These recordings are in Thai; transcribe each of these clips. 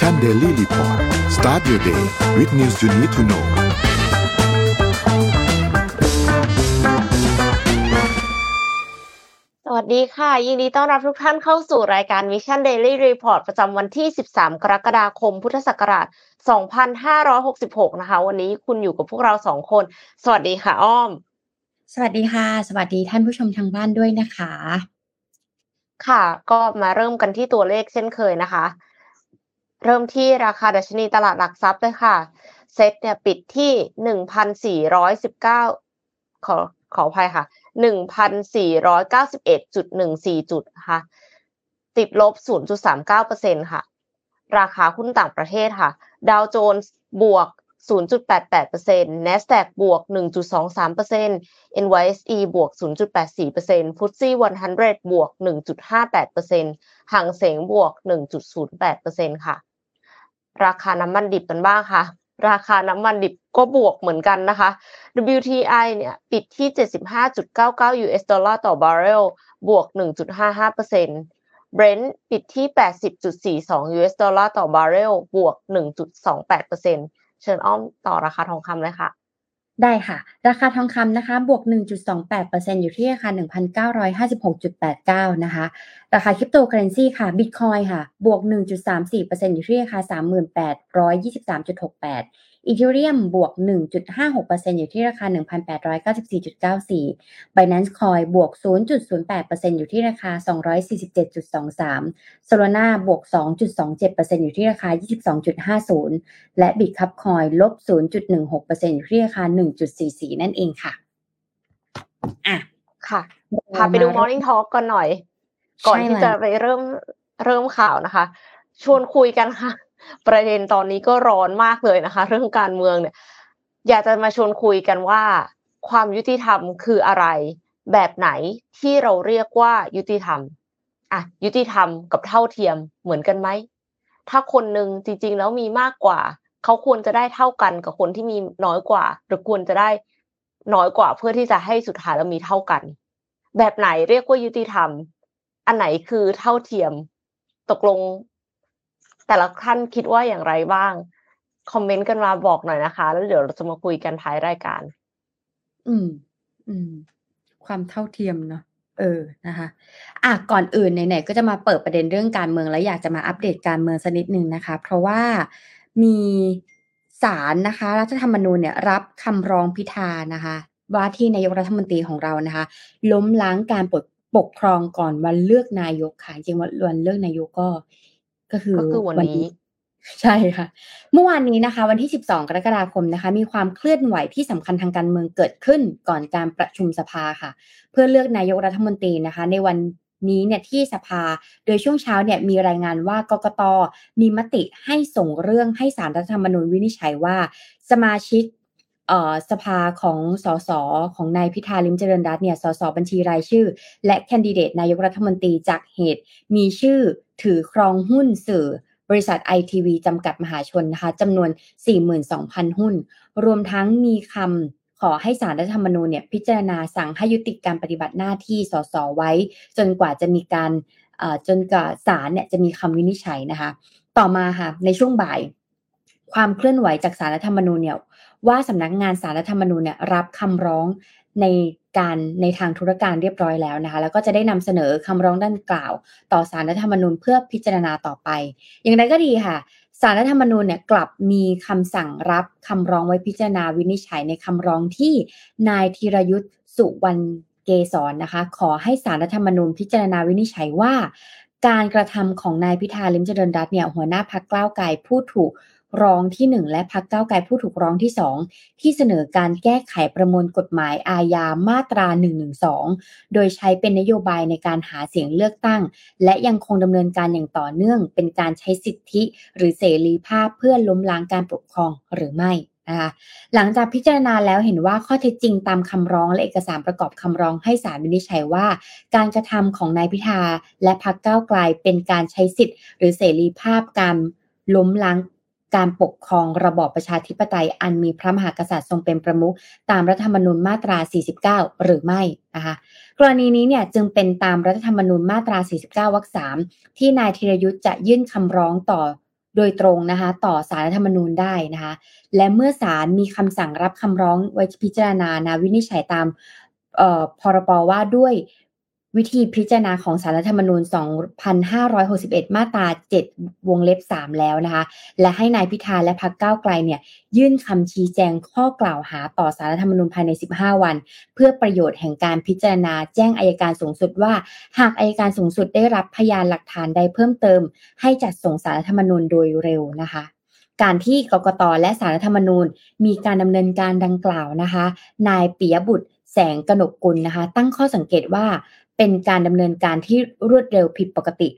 Mission Daily Report start your day with news you need to know สวัสดีค่ะ ยินดีต้อนรับทุกท่านเข้าสู่รายการ Mission Daily Report ประจำวันที่ 13 กรกฎาคม พุทธศักราช 2566 นะคะ วันนี้คุณอยู่กับพวกเราสองคน สวัสดีค่ะ อ้อม สวัสดีค่ะ สวัสดีท่านผู้ชมทางบ้านด้วยนะคะ ค่ะ ก็มาเริ่มกันที่ตัวเลขเช่นเคยนะคะ เริ่มที่ราคาดัชนีตลาดหลักทรัพย์เลยค่ะ เซ็ตเนี่ยปิดที่1,419ขอขออภัยค่ะ1,491.14จุดนะคะติดลบ0.39%ค่ะ ราคาหุ้นต่างประเทศค่ะ ดาวโจนส์บวก 0.88% NASDAQ บวก 1.23% NYSE บวก 0.84% FTSE 100 บวก 1.58%ฮั่งเส็งบวก 1.08%ค่ะ ราคาน้ำมันดิบกันบ้างค่ะ ราคาน้ำมันดิบก็บวกเหมือนกันนะคะ WTI เนี่ยปิดที่ 75.99 US ดอลลาร์ต่อบาร์เรลบวก 1.55% Brent ปิดที่ 80.42 US ดอลลาร์ต่อบาร์เรลบวก 1.28%เชิญอ้อมต่อราคาทองคำเลยค่ะ ได้ค่ะ ราคาทองคำนะคะ บวก 1.28%อยู่ที่ราคา 1,956.89 นะคะ ราคาคริปโตเคอเรนซีค่ะบิตคอยค่ะ บวก 1.34%อยู่ที่ราคา 3823.68อีเทเรียมบวก 1.56%อยู่ที่ราคา 1,894.94 Binance Coin บวก 0.08%อยู่ที่ราคา 247.23 Solana บวก 2.27%อยู่ที่ราคา 22.50 และ Bitcup Coin ลบ 0.16%อยู่ที่ราคา 1.44 นั่นเองค่ะ อะ ค่ะ พาไปดู Morning Talk ก่อนหน่อย ก่อนที่จะไปเริ่มเริ่มข่าวนะคะ ชวนคุยกันค่ะ ประเด็นตอนนี้ก็ร้อนมากเลยนะคะ เรื่องการเมืองเนี่ย อยากจะมาชวนคุยกันว่า ความยุติธรรมคืออะไร แบบไหนที่เราเรียกว่ายุติธรรมอะยุติธรรมกับเท่าเทียมเหมือนกันไหมถ้าคนหนึ่งจริง ๆ แล้วมีมากกว่า เขาควรจะได้เท่ากันกับคนที่มีน้อยกว่า หรือควรจะได้น้อยกว่าเพื่อที่จะให้สุดท้ายแล้วมีเท่ากัน แบบไหนเรียกว่ายุติธรรม อันไหนคือเท่าเทียม ตกลง แต่ละท่านคิดว่าอย่างไรบ้าง คอมเมนต์กันมาบอกหน่อยนะคะ แล้วเดี๋ยวเราจะมาคุยกันท้ายรายการ อืม อืม ความเท่าเทียมเนาะเออ นะคะ อะ ก่อนอื่นไหนๆก็จะมาเปิดประเด็นเรื่องการเมืองแล้วอยากจะมาอัปเดตการเมืองสักนิดหนึ่งนะคะ เพราะว่ามีศาลนะคะ รัฐธรรมนูญเนี่ยรับคำร้องพิธานะคะ ว่าที่นายกรัฐมนตรีของเรานะคะ ล้มล้างการปกปกครองก่อนวันเลือกนายกค่ะจริงวันเลือกนายกก็ ก็คือก็คือวันนี้ ใช่ค่ะ เมื่อวานนี้นะคะ วันที่ 12 กรกฎาคมนะคะ มีความเคลื่อนไหวที่สำคัญทางการเมืองเกิดขึ้นก่อนการประชุมสภาค่ะ เพื่อเลือกนายกรัฐมนตรีนะคะ ในวันนี้เนี่ยที่สภาโดยช่วงเช้าเนี่ยมีรายงานว่ากกตมีมติให้ส่งเรื่องให้สารรัฐธรรมนูญวินิจฉัยว่า สมาชิกสภาของสสของนายพิธาลิมเจริญรัตน์เนี่ยสสบัญชีรายชื่อ และแคนดิเดตนายกรัฐมนตรีจากเหตุ มีชื่อ ถือครองหุ้นสื่อบริษัทไอทีวีจำกัดมหาชนนะคะจำนวน 42,000 หุ้น รวมทั้งมีคำขอให้สารรัฐธรรมนูญเนี่ยพิจารณาสั่งให้ยุติการปฏิบัติหน้าที่สสไว้ จนกว่าจะมีการจนกว่าศาลเนี่ยจะมีคำวินิจฉัยนะคะ ต่อมาค่ะในช่วงบ่าย ความเคลื่อนไหวจากสารรัฐธรรมนูญเนี่ย ว่าสำนักงานสารรัฐธรรมนูญเนี่ยรับคำร้องในการในทางธุรการเรียบร้อยแล้วนะคะ แล้วก็จะได้นำเสนอคำร้องดังกล่าว ต่อสารรัฐธรรมนูญเพื่อพิจารณาต่อไป อย่างไรก็ดีค่ะสารรัฐธรรมนูญเนี่ยกลับมีคำสั่งรับคำร้องไว้พิจารณาวินิจฉัยในคำร้องที่นายธีรยุทธ์สุวรรณเกษรนะคะ ขอให้สารรัฐธรรมนูญพิจารณาวินิจฉัยว่า การกระทำของนายพิธาลิมเจริญรัตน์เนี่ยหัวหน้าพักกล้าวไกลผู้ถูก ร้องที่ 1 และพักเก้าไกลผู้ถูกร้องที่ 2 ที่เสนอการแก้ไขประมวลกฎหมายอาญามาตรา 112 โดยใช้เป็นนโยบายในการหาเสียงเลือกตั้ง และยังคงดำเนินการอย่างต่อเนื่อง เป็นการใช้สิทธิหรือเสรีภาพเพื่อล้มล้างการปกครองหรือไม่นะคะหลังจากพิจารณาแล้วเห็นว่าข้อเท็จจริงตามคำร้องและเอกสารประกอบคำร้องให้ศาลวินิจฉัยว่า การกระทำของนายพิธาและพรรคก้าวไกลเป็นการใช้สิทธิหรือเสรีภาพการล้มล้าง การปกครองระบอบประชาธิปไตย อันมีพระมหากษัตริย์ทรงเป็นประมุขตามรัฐธรรมนูญมาตรา 49 หรือไม่นะคะกรณีนี้เนี่ยจึงเป็นตามรัฐธรรมนูญมาตรา 49 วรรค3ที่นายธีรยุทธ์จะยื่นคำร้องต่อโดยตรงนะคะต่อสารรัฐธรรมนูญได้นะคะและเมื่อศาลมีคำสั่งรับคำร้องไว้พิจารณานะวินิจฉัยตามพรบว่าด้วย วิธีพิจารณาของสารรัฐธรรมนูญ 2561 มาตรา 7 วงเล็บ 3 แล้วนะคะ และให้นายพิธาและพรรคก้าวไกลเนี่ยยื่นคำชี้แจงข้อกล่าวหาต่อสารรัฐธรรมนูญภายใน 15 วัน เพื่อประโยชน์แห่งการพิจารณาแจ้งอายการสูงสุดว่า หากอายการสูงสุดได้รับพยานหลักฐานใดเพิ่มเติม ให้จัดส่งสารรัฐธรรมนูญโดยเร็วนะคะการที่กกตและสารรัฐธรรมนูญ มีการดำเนินการดังกล่าวนะคะ นายปิยบุตรแสงกนกกุลนะคะ ตั้งข้อสังเกตว่า เป็นการดำเนินการที่รวดเร็วผิดปกติ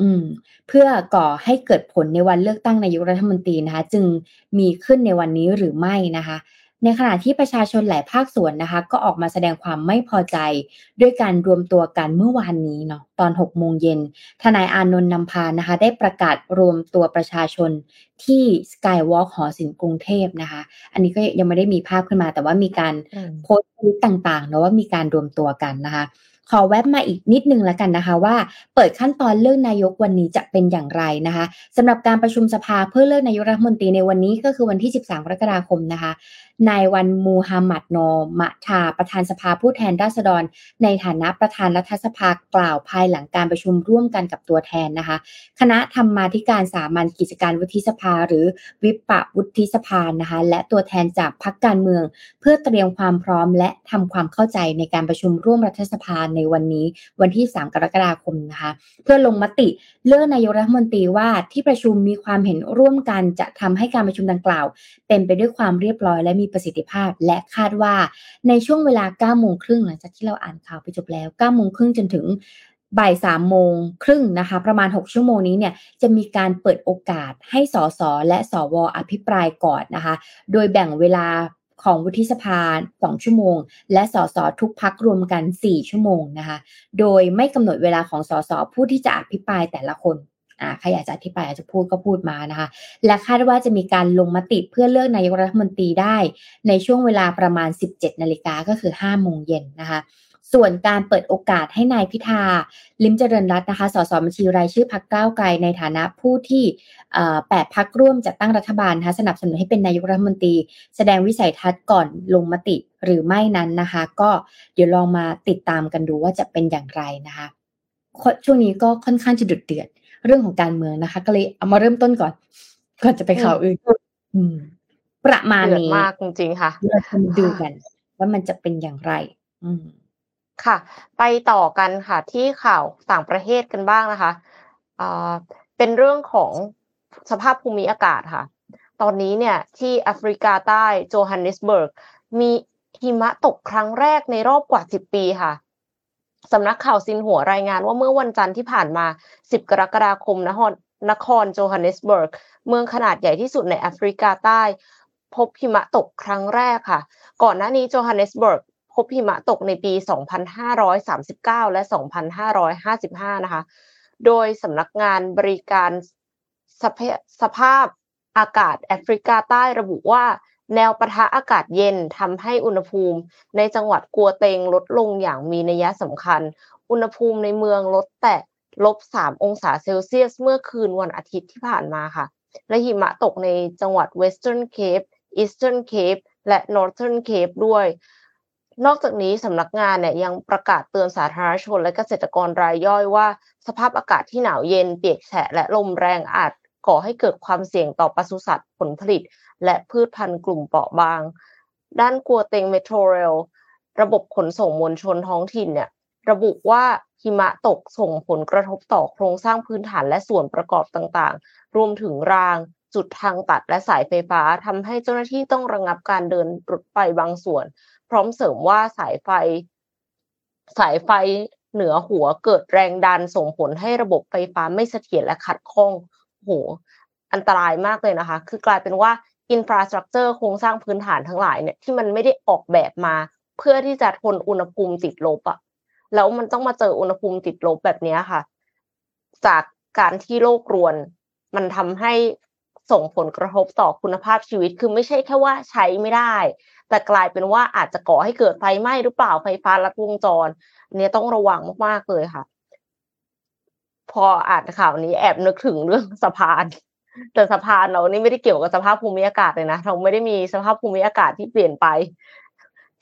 อืม เพื่อก่อให้เกิดผลในวันเลือกตั้งนายกรัฐมนตรีนะคะ จึงมีขึ้นในวันนี้หรือไม่นะคะในขณะที่ประชาชนหลายภาคส่วนนะคะ ก็ออกมาแสดงความไม่พอใจ ด้วยการรวมตัวกันเมื่อวานนี้เนาะตอน 6 โมงเย็นทนายอานนท์นำพานะคะ ได้ประกาศรวมตัวประชาชนที่สกายวอล์กหอศิลป์กรุงเทพนะคะ อันนี้ก็ยังไม่ได้มีภาพขึ้นมา แต่ว่ามีการโพสต์ต่างๆเนาะว่ามีการรวมตัวกันนะคะ ขอแวบมาอีกนิดนึงแล้วกันนะคะว่า เปิดขั้นตอนเลือกนายกวันนี้จะเป็นอย่างไรนะคะสำหรับการประชุมสภาเพื่อเลือกนายกรัฐมนตรีในวันนี้ก็คือวันที่ 13 กรกฎาคมนะคะ นายวันมูฮัมหมัดโนมะชาประธานสภาผู้แทนราษฎร ในฐานะประธานรัฐสภากล่าวภายหลังการประชุมร่วมกันกับตัวแทนนะคะ คณะธรรมาธิการสามัญกิจการวุฒิสภา หรือวิปปะวุฒิสภานะคะ และตัวแทนจากพรรคการเมือง เพื่อเตรียมความพร้อมและทำความเข้าใจในการประชุมร่วมรัฐสภาในวันนี้ วันที่ 3 กรกฎาคมนะคะ เพื่อลงมติเลือกนายกรัฐมนตรีว่าที่ประชุมมีความเห็นร่วมกันจะทำให้การประชุมดังกล่าว เป็นไปด้วยความเรียบร้อยและมีประสิทธิภาพ และคาดว่าในช่วงเวลา9โมงครึ่งหลังจากที่เราอ่านข่าวไปจบแล้ว9โมงครึ่งจนถึงบ่ายสามโมงครึ่งนะคะประมาณ 6 ชั่วโมงนี้เนี่ยจะมีการเปิดโอกาสให้สสและสวอภิปรายก่อนนะคะ โดยแบ่งเวลาของวุฒิสภา2ชั่วโมง และสสทุกพักรวมกัน 4 ชั่วโมงนะคะ โดยไม่กำหนดเวลาของสสผู้ที่จะอภิปรายแต่ละคน อ่าใครอยากจะอธิบายอาจจะพูดก็พูดมานะคะ และคาดว่าจะมีการลงมติเพื่อเลือกนายกรัฐมนตรีได้ในช่วงเวลาประมาณ 17 นาฬิกาก็คือ 5 โมงเย็นนะคะ ส่วนการเปิดโอกาสให้นายพิธา ลิมเจริญรัตน์นะคะ สสบัญชีรายชื่อพักก้าวไกลในฐานะผู้ที่แปดพักร่วมจัดตั้งรัฐบาลนะคะสนับสนุนให้เป็นนายกรัฐมนตรี แสดงวิสัยทัศน์ก่อนลงมติหรือไม่นั้นนะคะ ก็เดี๋ยวลองมาติดตามกันดูว่าจะเป็นอย่างไรนะคะช่วงนี้ก็ค่อนข้างจะดุดเดือด เรื่องของการเมืองนะคะ ก็เลยเอามาเริ่มต้นก่อน ก่อนจะไปข่าวอื่นอืมประมาณนี้มากจริงๆค่ะเราจะมาดูกัน ว่ามันจะเป็นอย่างไร อืมค่ะ ไปต่อกันค่ะที่ข่าวต่างประเทศกันบ้างนะคะอ่าเป็นเรื่องของสภาพภูมิอากาศค่ะ ตอนนี้เนี่ยที่แอฟริกาใต้โจฮันเนสเบิร์กมีหิมะตกครั้งแรกในรอบกว่าสิบปีค่ะ สำนักข่าวซินหัวรายงานว่าเมื่อวันจันทร์ที่ผ่านมา 10 กรกฎาคมนครนครโจฮันเนสเบิร์ก เมืองขนาดใหญ่ที่สุดในแอฟริกาใต้ พบหิมะตกครั้งแรกค่ะ ก่อนหน้านี้โจฮันเนสเบิร์กพบหิมะตกในปี 2539 และ 2555 นะคะ โดยสำนักงานบริการสภาพอากาศแอฟริกาใต้ระบุว่า แนวปะทะอากาศเย็นทำให้อุณหภูมิ ในจังหวัดกัวเตงลดลงอย่างมีนัยสำคัญ อุณหภูมิในเมืองลดแต่ลบสามองศาเซลเซียส เมื่อคืนวันอาทิตย์ที่ผ่านมาค่ะ และหิมะตกในจังหวัด Western Cape Eastern Cape และ Northern Cape ด้วย นอกจากนี้สำนักงานเนี่ยยังประกาศเตือนสาธารณชนและเกษตรกรรายย่อยว่า สภาพอากาศที่หนาวเย็นเปียกแฉะและลมแรงอาจก่อให้เกิดความเสี่ยงต่อปศุสัตว์ผลผลิต และพืชพันธุ์กลุ่มเปราะบาง ด้านกัวเตงเมโทรเรลระบบขนส่งมวลชนท้องถิ่นเนี่ยระบุว่าหิมะตกส่งผลกระทบต่อโครงสร้างพื้นฐานและส่วนประกอบต่างๆ รวมถึงราง จุดทางตัดและสายไฟฟ้าทำให้เจ้าหน้าที่ต้องระงงับการเดินรถไฟบางส่วน พร้อมเสริมว่าสายไฟ สายไฟเหนือหัวเกิดแรงดันส่งผลให้ระบบไฟฟ้าไม่เสถียรและขัดข้องโหอันตรายมากเลยนะคะ คือกลายเป็นว่า อินฟราสตรักเจอร์โครงสร้างพื้นฐานทั้งหลายเนี่ยที่มันไม่ได้ออกแบบมา เพื่อที่จะทนอุณหภูมิติดลบอะแล้วมันต้องมาเจออุณหภูมิติดลบแบบนี้ค่ะ จากการที่โลกรวน มันทำให้ส่งผลกระทบต่อคุณภาพชีวิต คือไม่ใช่แค่ว่าใช้ไม่ได้ แต่กลายเป็นว่าอาจจะก่อให้เกิดไฟไหม้หรือเปล่าไฟฟ้าลัดวงจร เนี่ยต้องระวังมากๆเลยค่ะ พออ่านข่าวนี้แอบนึกถึงเรื่องสะพาน แต่สะพานเรานี่ไม่ได้เกี่ยวกับสภาพภูมิอากาศเลยนะเราไม่ได้มีสภาพภูมิอากาศที่เปลี่ยนไป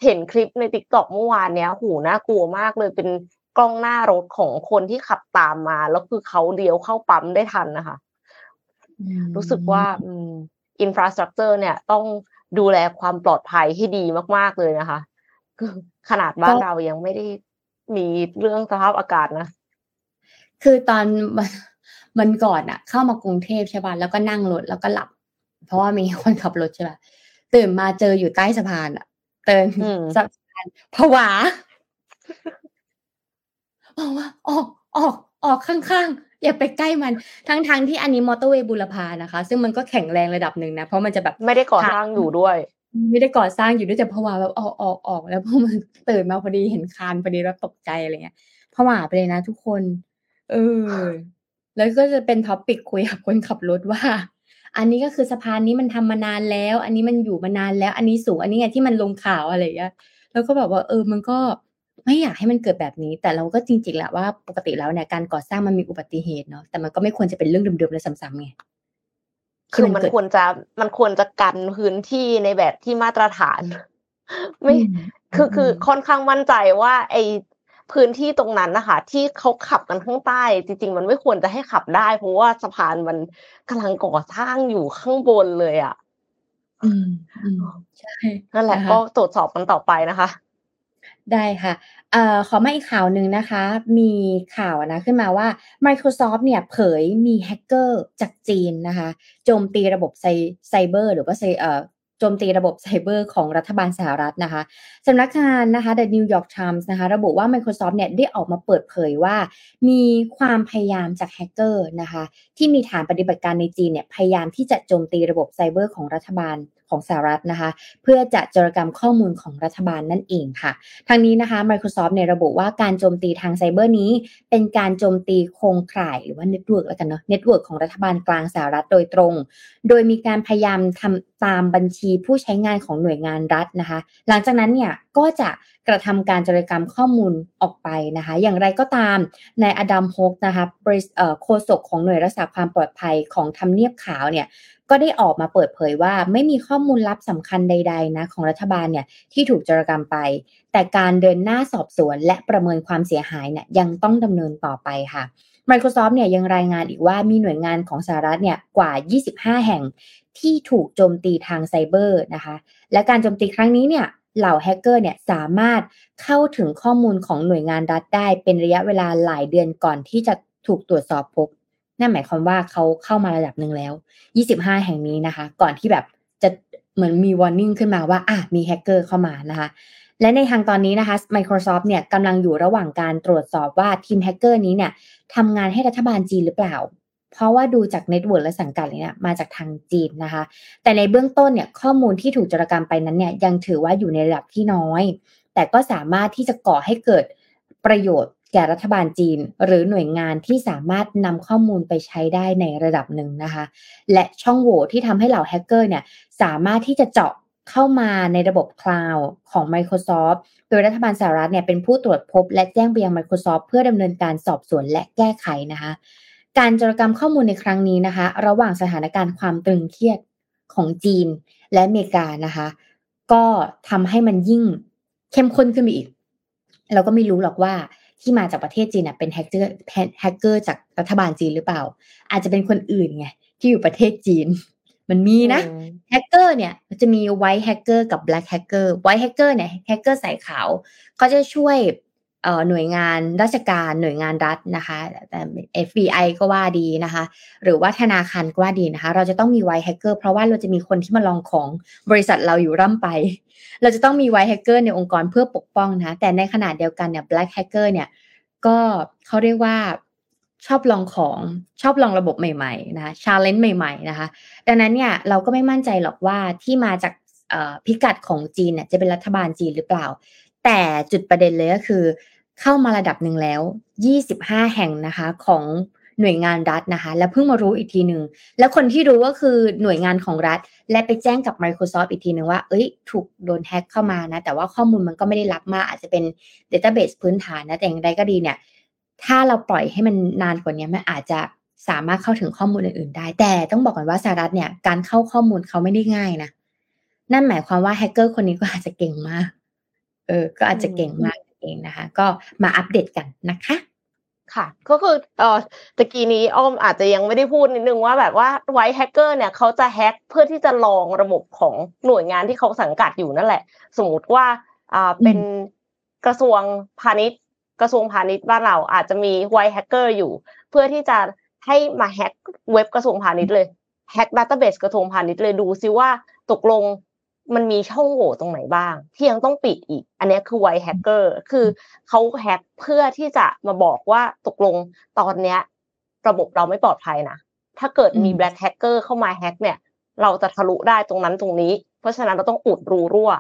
เห็นคลิปในติ๊กต็อกเมื่อวานเนี้ยหูน่ากลัวมากเลยเป็นกล้องหน้ารถของคนที่ขับตามมา แล้วคือเขาเดียวเข้าปั๊มได้ทันนะคะ รู้สึกว่าอินฟราสตรักเจอร์เนี่ยต้องดูแลความปลอดภัยให้ดีมาก ๆ เลยนะคะ คือขนาดบ้านเรายังไม่ได้มีเรื่องสภาพอากาศนะ คือตอน มันก่อนอะเข้ามากรุงเทพใช่ป่ะแล้วก็นั่งรถแล้วก็หลับ เพราะว่ามีคนขับรถใช่ป่ะตื่นมาเจออยู่ใต้สะพานอะเตือนสะพานผวาบอกว่าออกออกออกข้างๆอย่าไปใกล้มันทั้งๆทที่อันนี้มอเตอร์เวย์บุรพานะคะ ซึ่งมันก็แข็งแรงระดับหนึ่งนะเพราะมันจะแบบไม่ได้ก่อสร้างอยู่ด้วย ไม่ได้ก่อสร้างอยู่ด้วยแต่ผวาแบบออกออกออกแล้วพอมันตื่นมาพอดีเห็นคานพอดีแล้วตกใจอะไรเงี้ยผวาไปเลยนะทุกคน เออ แล้วก็จะเป็น topic คุยกับคนขับรถว่า อันนี้ก็คือสะพานนี้มันทำมานานแล้ว อันนี้มันอยู่มานานแล้ว อันนี้สูงอันนี้ไงที่มันลงข่าวอะไรอย่างเงี้ยแล้วก็แบบว่าเออมันก็ไม่อยากให้มันเกิดแบบนี้ แต่เราก็จริงๆแหละว่าปกติแล้วเนี่ยการก่อสร้างมันมีอุบัติเหตุเนาะแต่มันก็ไม่ควรจะเป็นเรื่องเดิมๆและซ้ำๆไงคือมันควรจะมันควรจะกันพื้นที่ในแบบที่มาตรฐาน ไม่คือคือค่อนข้างมั่นใจว่า ไอ พื้นที่ตรงนั้นนะคะ ที่เขาขับกันข้างใต้ จริง ๆ มันไม่ควรจะให้ขับได้ เพราะว่าสะพานมันกำลังก่อสร้างอยู่ข้างบนเลยอะอืมอืมใช่นั่นแหละก็ตรวจสอบกันต่อไปนะคะ ได้ค่ะเอ่อขอมาอีกข่าวหนึ่งนะคะ มีข่าวนะขึ้นมาว่า Microsoft เนี่ยเผยมีแฮกเกอร์จากจีนนะคะโจมตีระบบไซไซเบอร์ หรือว่าไซเอ่อ โจมตีระบบไซเบอร์ของรัฐบาลสหรัฐนะคะสำนักงานนะคะ The New York Times นะคะ ระบุว่า Microsoft เนี่ยได้ออกมาเปิดเผยว่า มีความพยายามจากแฮกเกอร์นะคะ ที่มีฐานปฏิบัติการในจีนเนี่ยพยายามที่จะโจมตีระบบไซเบอร์ของรัฐบาล ของสหรัฐนะคะ เพื่อจะจารกรรมข้อมูลของรัฐบาลนั่นเองค่ะ ทางนี้นะคะ Microsoft เนี่ยระบุว่าการโจมตีทางไซเบอร์นี้ เป็นการโจมตีโครงข่ายหรือว่า network แล้วกันเนาะ network ของรัฐบาลกลางสหรัฐโดยตรง โดยมีการพยายามทำตามบัญชีผู้ใช้งานของหน่วยงานรัฐนะคะ หลังจากนั้นเนี่ยก็จะกระทำการจรกรรมข้อมูลออกไปนะคะ อย่างไรก็ตามในอดัมโฮกนะคะโฆษกของหน่วยรักษาความปลอดภัยของทำเนียบขาวเนี่ย ก็ได้ออกมาเปิดเผยว่าไม่มีข้อมูลลับสำคัญใด ๆ นะของรัฐบาลเนี่ยที่ถูกจรกรรมไป แต่การเดินหน้าสอบสวนและประเมินความเสียหายเนี่ยยังต้องดำเนินต่อไปค่ะ Microsoft เนี่ยยังรายงานอีกว่ามีหน่วยงานของสหรัฐเนี่ยกว่า 25 แห่งที่ถูกโจมตีทางไซเบอร์นะคะ และการโจมตีครั้งนี้เนี่ยเหล่าแฮกเกอร์เนี่ยสามารถเข้าถึงข้อมูลของหน่วยงานรัฐได้เป็นระยะเวลาหลายเดือนก่อนที่จะถูกตรวจสอบพบ นั่นหมายความว่าเขาเข้ามาระดับหนึ่งแล้ว 25 แห่งนี้นะคะ ก่อนที่แบบจะเหมือนมี warning ขึ้นมาว่าอะมีแฮกเกอร์เข้ามานะคะ และในทางตอนนี้นะคะ Microsoft เนี่ยกำลังอยู่ระหว่างการตรวจสอบว่าทีมแฮกเกอร์นี้เนี่ยทำงานให้รัฐบาลจีนหรือเปล่า เพราะว่าดูจาก network และสังกัดเนี่ยมาจากทางจีนนะคะ แต่ในเบื้องต้นเนี่ยข้อมูลที่ถูกจรกรรมไปนั้นเนี่ยยังถือว่าอยู่ในระดับที่น้อย แต่ก็สามารถที่จะก่อให้เกิดประโยชน์ แก่รัฐบาลจีน หรือหน่วยงานที่สามารถนำข้อมูลไปใช้ได้ในระดับหนึ่งนะคะ และช่องโหว่ที่ทำให้เหล่าแฮกเกอร์เนี่ยสามารถที่จะเจาะเข้ามาในระบบคลาวด์ของ Microsoft โดยรัฐบาลสหรัฐเนี่ยเป็นผู้ตรวจพบ และแจ้งไปยัง Microsoft เพื่อดำเนินการสอบสวนและแก้ไขนะคะ การจรกรรมข้อมูลในครั้งนี้นะคะ ระหว่างสถานการณ์ความตึงเครียดของจีนและอเมริกานะคะ ก็ทำให้มันยิ่งเข้มข้นขึ้นไปอีก เราก็ไม่รู้หรอกว่า ที่มาจากประเทศจีนเป็นแฮกเกอร์แฮกเกอร์จากรัฐบาลจีนหรือเปล่า อาจจะเป็นคนอื่นไงที่อยู่ประเทศจีน มันมีนะแฮกเกอร์เนี่ยจะมี white hacker กับ black hacker white hacker เนี่ยแฮกเกอร์สายขาวเขาจะช่วย หน่วยงานราชการหน่วยงานรัฐนะคะแต่ FBI ก็ว่าดีนะคะ หรือว่าธนาคารก็ว่าดีนะคะ เราจะต้องมี white hacker เพราะว่าเราจะมีคนที่มาลองของบริษัทเราอยู่ร่ำไป เราจะต้องมี white hacker ในองค์กรเพื่อปกป้องนะแต่ในขณะเดียวกันเนี่ย black hacker เนี่ยก็เขาเรียกว่าชอบลองของชอบลองระบบใหม่ๆนะคะ challenge ใหม่ๆนะคะ ดังนั้นเนี่ยเราก็ไม่มั่นใจหรอกว่าที่มาจากพิกัดของจีนเนี่ยจะเป็นรัฐบาลจีนหรือเปล่า แต่จุดประเด็นเลยก็คือ เข้ามาระดับหนึ่งแล้ว 25 แห่งนะคะของหน่วยงานรัฐนะคะ แล้วเพิ่งมารู้อีกทีหนึ่งแล้วคนที่รู้ก็คือหน่วยงานของรัฐ และไปแจ้งกับ Microsoft อีกทีหนึ่งว่า เอ้ย ถูกโดนแฮ็กเข้ามานะ แต่ว่าข้อมูลมันก็ไม่ได้ลับมาอาจจะเป็น Database พื้นฐานนะแต่อย่างไรก็ดีเนี่ย ถ้าเราปล่อยให้มันนานกว่านี้มันอาจจะสามารถเข้าถึงข้อมูลอื่นๆได้ แต่ต้องบอกก่อนว่าสหรัฐเนี่ยการเข้าข้อมูลเขาไม่ได้ง่ายนะนั่นหมายความว่าแฮกเกอร์คนนี้ก็อาจจะเก่งมากเออก็อาจจะเก่งมาก เองนะคะ ก็มาอัปเดตกันนะคะค่ะก็คือเอ่อตะกี้นี้อ้อมอาจจะยังไม่ได้พูดนิดนึงว่าแบบว่าไวท์แฮกเกอร์เนี่ยเขาจะแฮกเพื่อที่จะลองระบบของหน่วยงานที่เขาสังกัดอยู่นั่นแหละ สมมติว่าอ่าเป็นกระทรวงพาณิชย์ กระทรวงพาณิชย์บ้านเราอาจจะมี white hacker อยู่ เพื่อที่จะให้มาแฮกเว็บกระทรวงพาณิชย์เลยแฮก database กระทรวงพาณิชย์เลยดูซิว่าตกลง มันมีช่องโหว่ตรงไหนบ้าง ที่ยังต้องปิดอีก อันนี้คือ white hacker คือเขาแฮกเพื่อที่จะมาบอกว่าตกลงตอนเนี้ย ระบบเราไม่ปลอดภัยนะถ้าเกิดมี black hacker เข้ามาแฮกเนี่ย เราจะทะลุได้ตรงนั้นตรงนี้ เพราะฉะนั้นเราต้องอุดรูรั่ว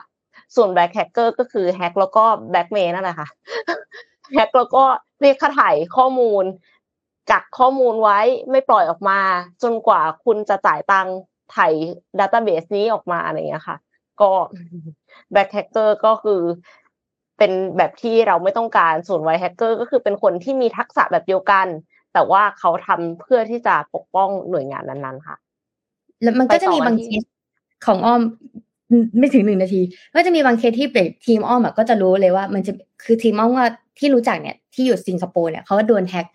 ส่วน black hacker ก็คือแฮกแล้วก็แบล็กเมล์นั่นแหละค่ะแฮกแล้วก็เรียกค่าไถ่ข้อมูลกักข้อมูลไว้ไม่ปล่อยออกมา จนกว่าคุณจะจ่ายตังค์ไถ่ database นี้ออกมาอะไรอย่างเงี้ยค่ะ ก็ black hacker ก็คือเป็นแบบที่เราไม่ต้องการส่วน white hacker ก็คือเป็นคนที่มีทักษะแบบเดียวกัน แต่ว่าเขาทำเพื่อที่จะปกป้องหน่วยงานนั้นๆค่ะ แล้วมันก็จะมีบางเคสของอ้อมไม่ถึงหนึ่งนาที ก็จะมีบางเคสที่เป็นทีมอ้อมก็จะรู้เลยว่ามันจะคือทีมอ้อมว่าที่รู้จักเนี่ยที่อยู่สิงคโปร์เนี่ยเขาโดนแฮก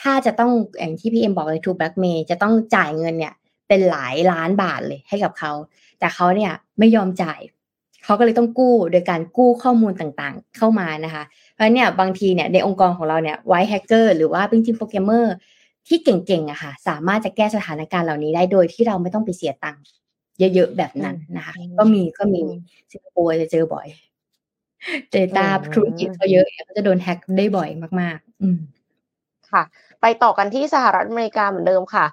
ถ้าจะต้องอย่างที่พี่เอ็มบอกเลยทูแบล็กเมย์จะต้องจ่ายเงินเนี่ยเป็นหลายล้านบาทเลยให้กับเขา แต่เขาเนี่ยไม่ยอมจ่ายเขาก็เลยต้องกู้โดยการกู้ข้อมูลต่างๆ เข้ามานะคะ เพราะเนี่ยบางทีเนี่ยในองค์กรของเราเนี่ยไวท์แฮกเกอร์หรือว่าเป็นทีมโปรแกรมเมอร์ที่เก่งๆอะค่ะ สามารถจะแก้สถานการณ์เหล่านี้ได้โดยที่เราไม่ต้องไปเสียตังค์เยอะๆแบบนั้นนะคะ ก็มีก็มีสิงคโปร์จะเจอบ่อยเดต้าธุรกิจเขาเยอะเขาจะโดนแฮกได้บ่อยมาก ๆ อืมค่ะ ไปต่อกันที่สหรัฐอเมริกาเหมือนเดิมค่ะ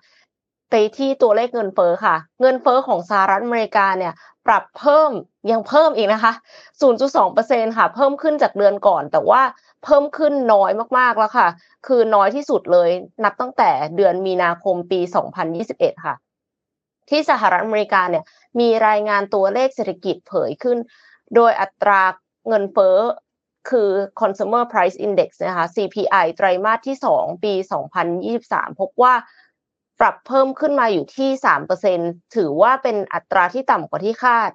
ไปที่ตัวเลขเงินเฟ้อค่ะ เงินเฟ้อของสหรัฐอเมริกาเนี่ยปรับเพิ่มยังเพิ่มอีกนะคะ 0.2%ค่ะ เพิ่มขึ้นจากเดือนก่อน แต่ว่าเพิ่มขึ้นน้อยมากๆแล้วค่ะ คือน้อยที่สุดเลย นับตั้งแต่เดือนมีนาคมปี 2021 ค่ะ ที่สหรัฐอเมริกาเนี่ยมีรายงานตัวเลขเศรษฐกิจเผยขึ้น โดยอัตราเงินเฟ้อคือ consumer price index นะคะ CPI ไตรมาสที่ 2 ปี 2023 พบว่า ปรับเพิ่มขึ้นมาอยู่ที่สามเปอร์เซ็นถือว่าเป็นอัตราที่ต่ำกว่าที่คาด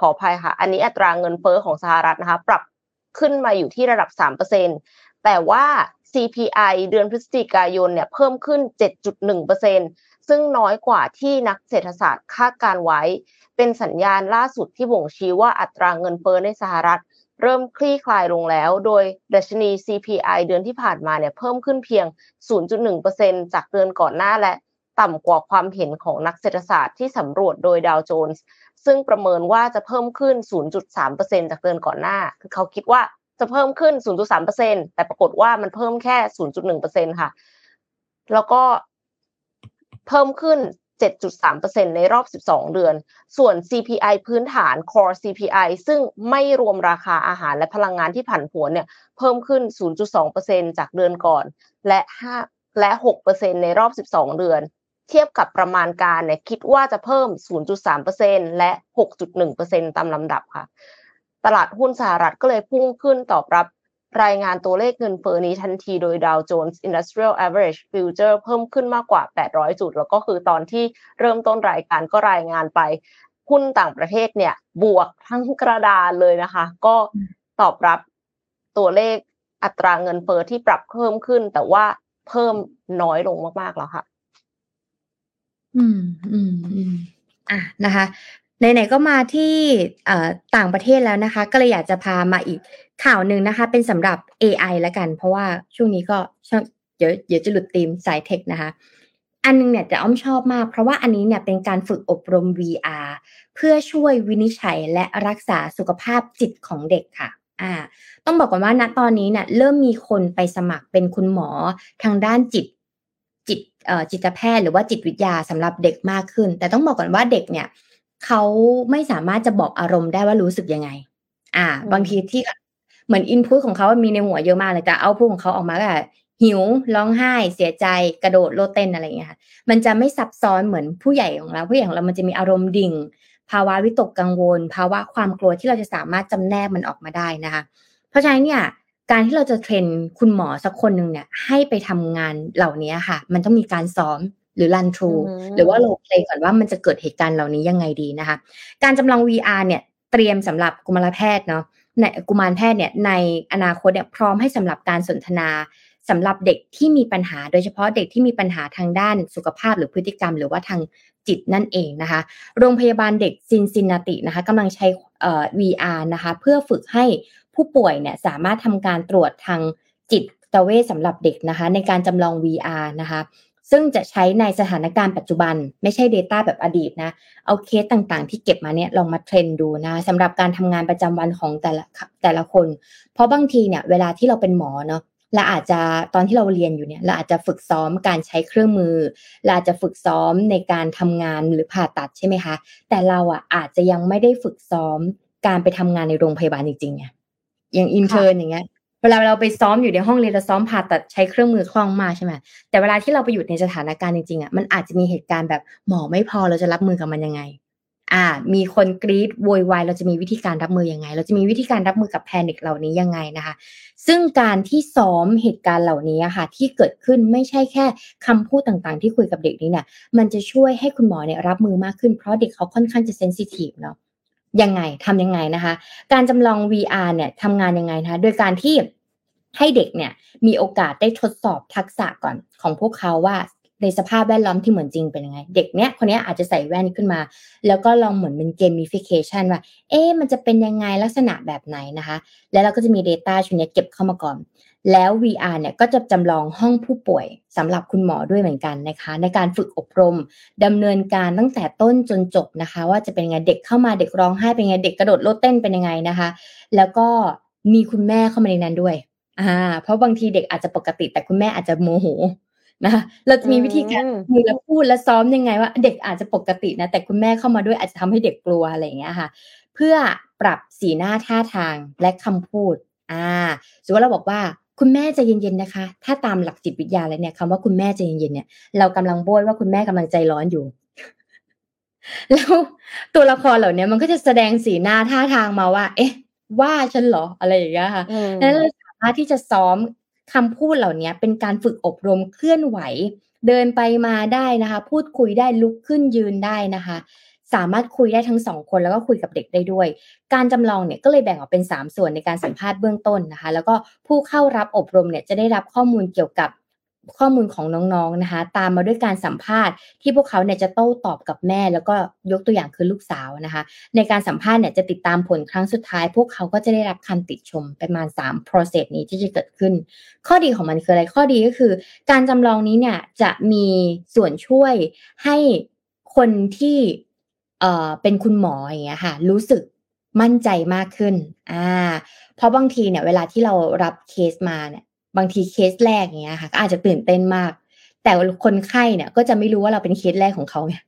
ขออภัยค่ะ อันนี้อัตราเงินเฟ้อของสหรัฐนะคะ ปรับขึ้นมาอยู่ที่ระดับสามเปอร์เซ็นแต่ว่า CPI เดือนพฤศจิกายนเนี่ยเพิ่มขึ้น 7.1%เปอร์เซ็นซึ่งน้อยกว่าที่นักเศรษฐศาสตร์คาดการไว้ เป็นสัญญาณล่าสุดที่บ่งชี้ว่าอัตราเงินเฟ้อในสหรัฐ เริ่มคลี่คลายลงแล้ว โดยดัชนี CPI เดือนที่ผ่านมาเนี่ยเพิ่มขึ้นเพียง 0.1%จากเดือนก่อนหน้าและ ต่ำกว่าความเห็นของนักเศรษฐศาสตร์ที่สำรวจโดยดาวโจนส์ซึ่งประเมินว่าจะเพิ่มขึ้น 0.3%จากเดือนก่อนหน้า คือเขาคิดว่าจะเพิ่มขึ้น 0.3%แต่ปรากฏว่ามันเพิ่มแค่ 0.1%ค่ะ แล้วก็เพิ่มขึ้น 7.3%ในรอบ 12 เดือน ส่วน CPI พื้นฐาน Core CPI ซึ่งไม่รวมราคาอาหารและพลังงานที่ผันผวนเนี่ย เพิ่มขึ้น 0.2%จากเดือนก่อน และ 5 และ 6%ในรอบ 12 เดือน เทียบกับประมาณการเนี่ยคิดว่าจะเพิ่ม 0.3%และ 6.1%ตามลำดับค่ะ ตลาดหุ้นสหรัฐก็เลยพุ่งขึ้นตอบรับรายงานตัวเลขเงินเฟ้อนี้ทันทีโดย Dow Jones Industrial Average Future เพิ่มขึ้นมากกว่า 800 จุด แล้วก็คือตอนที่เริ่มต้นรายการก็รายงานไป หุ้นต่างประเทศเนี่ยบวกทั้งกระดานเลยนะคะ ก็ตอบรับตัวเลขอัตราเงินเฟ้อที่ปรับเพิ่มขึ้น แต่ว่าเพิ่มน้อยลงมากๆแล้วค่ะ อืมอืมอืมอะนะคะไหนๆก็มาที่ต่างประเทศแล้วนะคะ ก็เลยอยากจะพามาอีกข่าวหนึ่งนะคะ เป็นสำหรับ AI แล้วกัน เพราะว่าช่วงนี้ก็เดี๋ยวเดี๋ยวจะหลุดธีมสายเทคนะคะ อันนึงเนี่ยจะอ้อมชอบมาก เพราะว่าอันนี้เนี่ยเป็นการฝึกอบรม VR เพื่อช่วยวินิจฉัยและรักษาสุขภาพจิตของเด็กค่ะอ่าต้องบอกก่อนว่าณตอนนี้เนี่ยเริ่มมีคนไปสมัครเป็นคุณหมอทางด้านจิต จิตจิตแพทย์หรือว่าจิตวิทยาสำหรับเด็กมากขึ้น แต่ต้องบอกก่อนว่าเด็กเนี่ยเขาไม่สามารถจะบอกอารมณ์ได้ว่ารู้สึกยังไง อ่า บางทีที่เหมือนอินพุตของเขามีในหัวเยอะมากเลยแต่เอาพุตของเขาออกมาก็หิวร้องไห้เสียใจกระโดดโลดเต้นอะไรอย่างเงี้ยค่ะมันจะไม่ซับซ้อนเหมือนผู้ใหญ่ของเรา ผู้ใหญ่ของเรามันจะมีอารมณ์ดิ่ง ภาวะวิตกกังวล ภาวะความกลัวที่เราจะสามารถจำแนกมันออกมาได้นะคะ เพราะฉะนั้นเนี่ย การที่เราจะเทรนคุณหมอสักคนหนึ่งเนี่ย ให้ไปทำงานเหล่านี้ค่ะ มันต้องมีการซ้อมหรือ run through หรือว่า role play ก่อนว่ามันจะเกิดเหตุการณ์เหล่านี้ยังไงดีนะคะ การจำลอง VR เนี่ยเตรียมสำหรับกุมารแพทย์เนาะในกุมารแพทย์เนี่ยในอนาคตเนี่ยพร้อมให้สำหรับการสนทนาสำหรับเด็กที่มีปัญหาโดยเฉพาะเด็กที่มีปัญหาทางด้านสุขภาพหรือพฤติกรรม หรือว่าทางจิตนั่นเองนะคะ โรงพยาบาลเด็กซินซินนาตินะคะกำลังใช้เอ่อ VR นะคะ เพื่อฝึกให้ ผู้ป่วยเนี่ยสามารถทำการตรวจทางจิตเวชสำหรับเด็กนะคะ ในการจำลอง VR นะคะ ซึ่งจะใช้ในสถานการณ์ปัจจุบัน ไม่ใช่ Data แบบอดีตนะ เอาเคสต่างๆ ที่เก็บมาเนี่ยลองมาเทรนดูนะสำหรับการทำงานประจำวันของแต่ละแต่ละคน เพราะบางทีเนี่ยเวลาที่เราเป็นหมอเนาะเราอาจจะตอนที่เราเรียนอยู่เนี่ยเราอาจจะฝึกซ้อมการใช้เครื่องมือเราอาจจะฝึกซ้อมในการทำงานหรือผ่าตัดใช่ไหมคะ แต่เราอะอาจจะยังไม่ได้ฝึกซ้อมการไปทำงานในโรงพยาบาลจริงๆไง อย่าง intern อย่างเงี้ยเวลาเราไปซ้อมอยู่ในห้องเรียนเราซ้อมผ่าตัดใช้เครื่องมือคล่องมากใช่ไหมแต่เวลาที่เราไปอยู่ในสถานการณ์จริงๆอะมันอาจจะมีเหตุการณ์แบบหมอไม่พอเราจะรับมือกับมันยังไง อ่า มีคนกรี๊ดโวยวายเราจะมีวิธีการรับมือยังไง เราจะมีวิธีการรับมือกับ panic เหล่านี้ยังไงนะคะ ซึ่งการที่ซ้อมเหตุการณ์เหล่านี้ค่ะ ที่เกิดขึ้นไม่ใช่แค่คำพูดต่างๆ ที่คุยกับเด็กนี้เนี่ยมันจะช่วยให้คุณหมอเนี่ยรับมือมากขึ้นเพราะเด็กเขาค่อนข้างจะ sensitive เนาะ ยังไงทำยังไงนะคะ การจำลอง VR เนี่ยทำงานยังไงนะคะโดยการที่ให้เด็กเนี่ยมีโอกาสได้ทดสอบทักษะก่อนของพวกเขาว่าในสภาพแวดล้อมที่เหมือนจริงเป็นยังไง เด็กเนี้ยคนนี้อาจจะใส่แว่นขึ้นมา แล้วก็ลองเหมือนเป็น gamification ว่า เอ๊ะมันจะเป็นยังไงลักษณะแบบไหนนะคะ แล้วเราก็จะมี Data ชุดนี้เก็บเข้ามาก่อน แล้ว VR เนี่ยก็จะจำลองห้องผู้ป่วยสำหรับคุณหมอด้วยเหมือนกันนะคะ ในการฝึกอบรมดำเนินการตั้งแต่ต้นจนจบนะคะ ว่าจะเป็นยังไงเด็กเข้ามาเด็กร้องไห้เป็นยังไงเด็กกระโดดโลดเต้นเป็นยังไงนะคะ แล้วก็มีคุณแม่เข้ามาในนั้นด้วยอ่าเพราะบางทีเด็กอาจจะปกติแต่คุณแม่อาจจะโมโหนะคะเราจะมีวิธีการมือและพูดและซ้อมยังไงว่า เด็กอาจจะปกตินะแต่คุณแม่เข้ามาด้วยอาจจะทำให้เด็กกลัวอะไรอย่างเงี้ยค่ะ เพื่อปรับสีหน้าท่าทางและคำพูดอ่าสมมติเราบอกว่า คุณแม่จะเย็นๆนะคะ ถ้าตามหลักจิตวิทยาเลยเนี่ยคำว่าคุณแม่จะเย็นๆเนี่ย เรากำลังโบยว่าคุณแม่กำลังใจร้อนอยู่ แล้วตัวละครเหล่านี้มันก็จะแสดงสีหน้าท่าทางมาว่า เอ๊ะ ว่าฉันเหรออะไรอย่างเงี้ยค่ะแล้วเราสามารถที่จะซ้อมคำพูดเหล่านี้เป็นการฝึกอบรมเคลื่อนไหว เดินไปมาได้นะคะ พูดคุยได้ลุกขึ้นยืนได้นะคะ สามารถคุยได้ทั้งสองคนแล้วก็คุยกับเด็กได้ด้วย การจำลองเนี่ยก็เลยแบ่งออกเป็น 3 ส่วนในการสัมภาษณ์เบื้องต้นนะคะ แล้วก็ผู้เข้ารับอบรมเนี่ยจะได้รับข้อมูลเกี่ยวกับข้อมูลของน้องๆนะคะ ตามมาด้วยการสัมภาษณ์ที่พวกเขาเนี่ยจะโต้ตอบกับแม่ แล้วก็ยกตัวอย่างคือลูกสาวนะคะ ในการสัมภาษณ์เนี่ยจะติดตามผลครั้งสุดท้าย พวกเขาก็จะได้รับคำติชมประมาณ 3 process นี้ที่จะเกิดขึ้น ข้อดีของมันคืออะไรข้อดีก็คือ การจำลองนี้เนี่ยจะมีส่วนช่วยให้คนที่ เอ่อเป็นคุณหมออย่างเงี้ยค่ะรู้สึกมั่นใจมากขึ้นอ่าเพราะบางทีเนี่ยเวลาที่เรารับเคสมาเนี่ยบางทีเคสแรกเงี้ยค่ะก็อาจจะตื่นเต้นมาก แต่คนไข้เนี่ยก็จะไม่รู้ว่าเราเป็นเคสแรกของเขาเนี่ย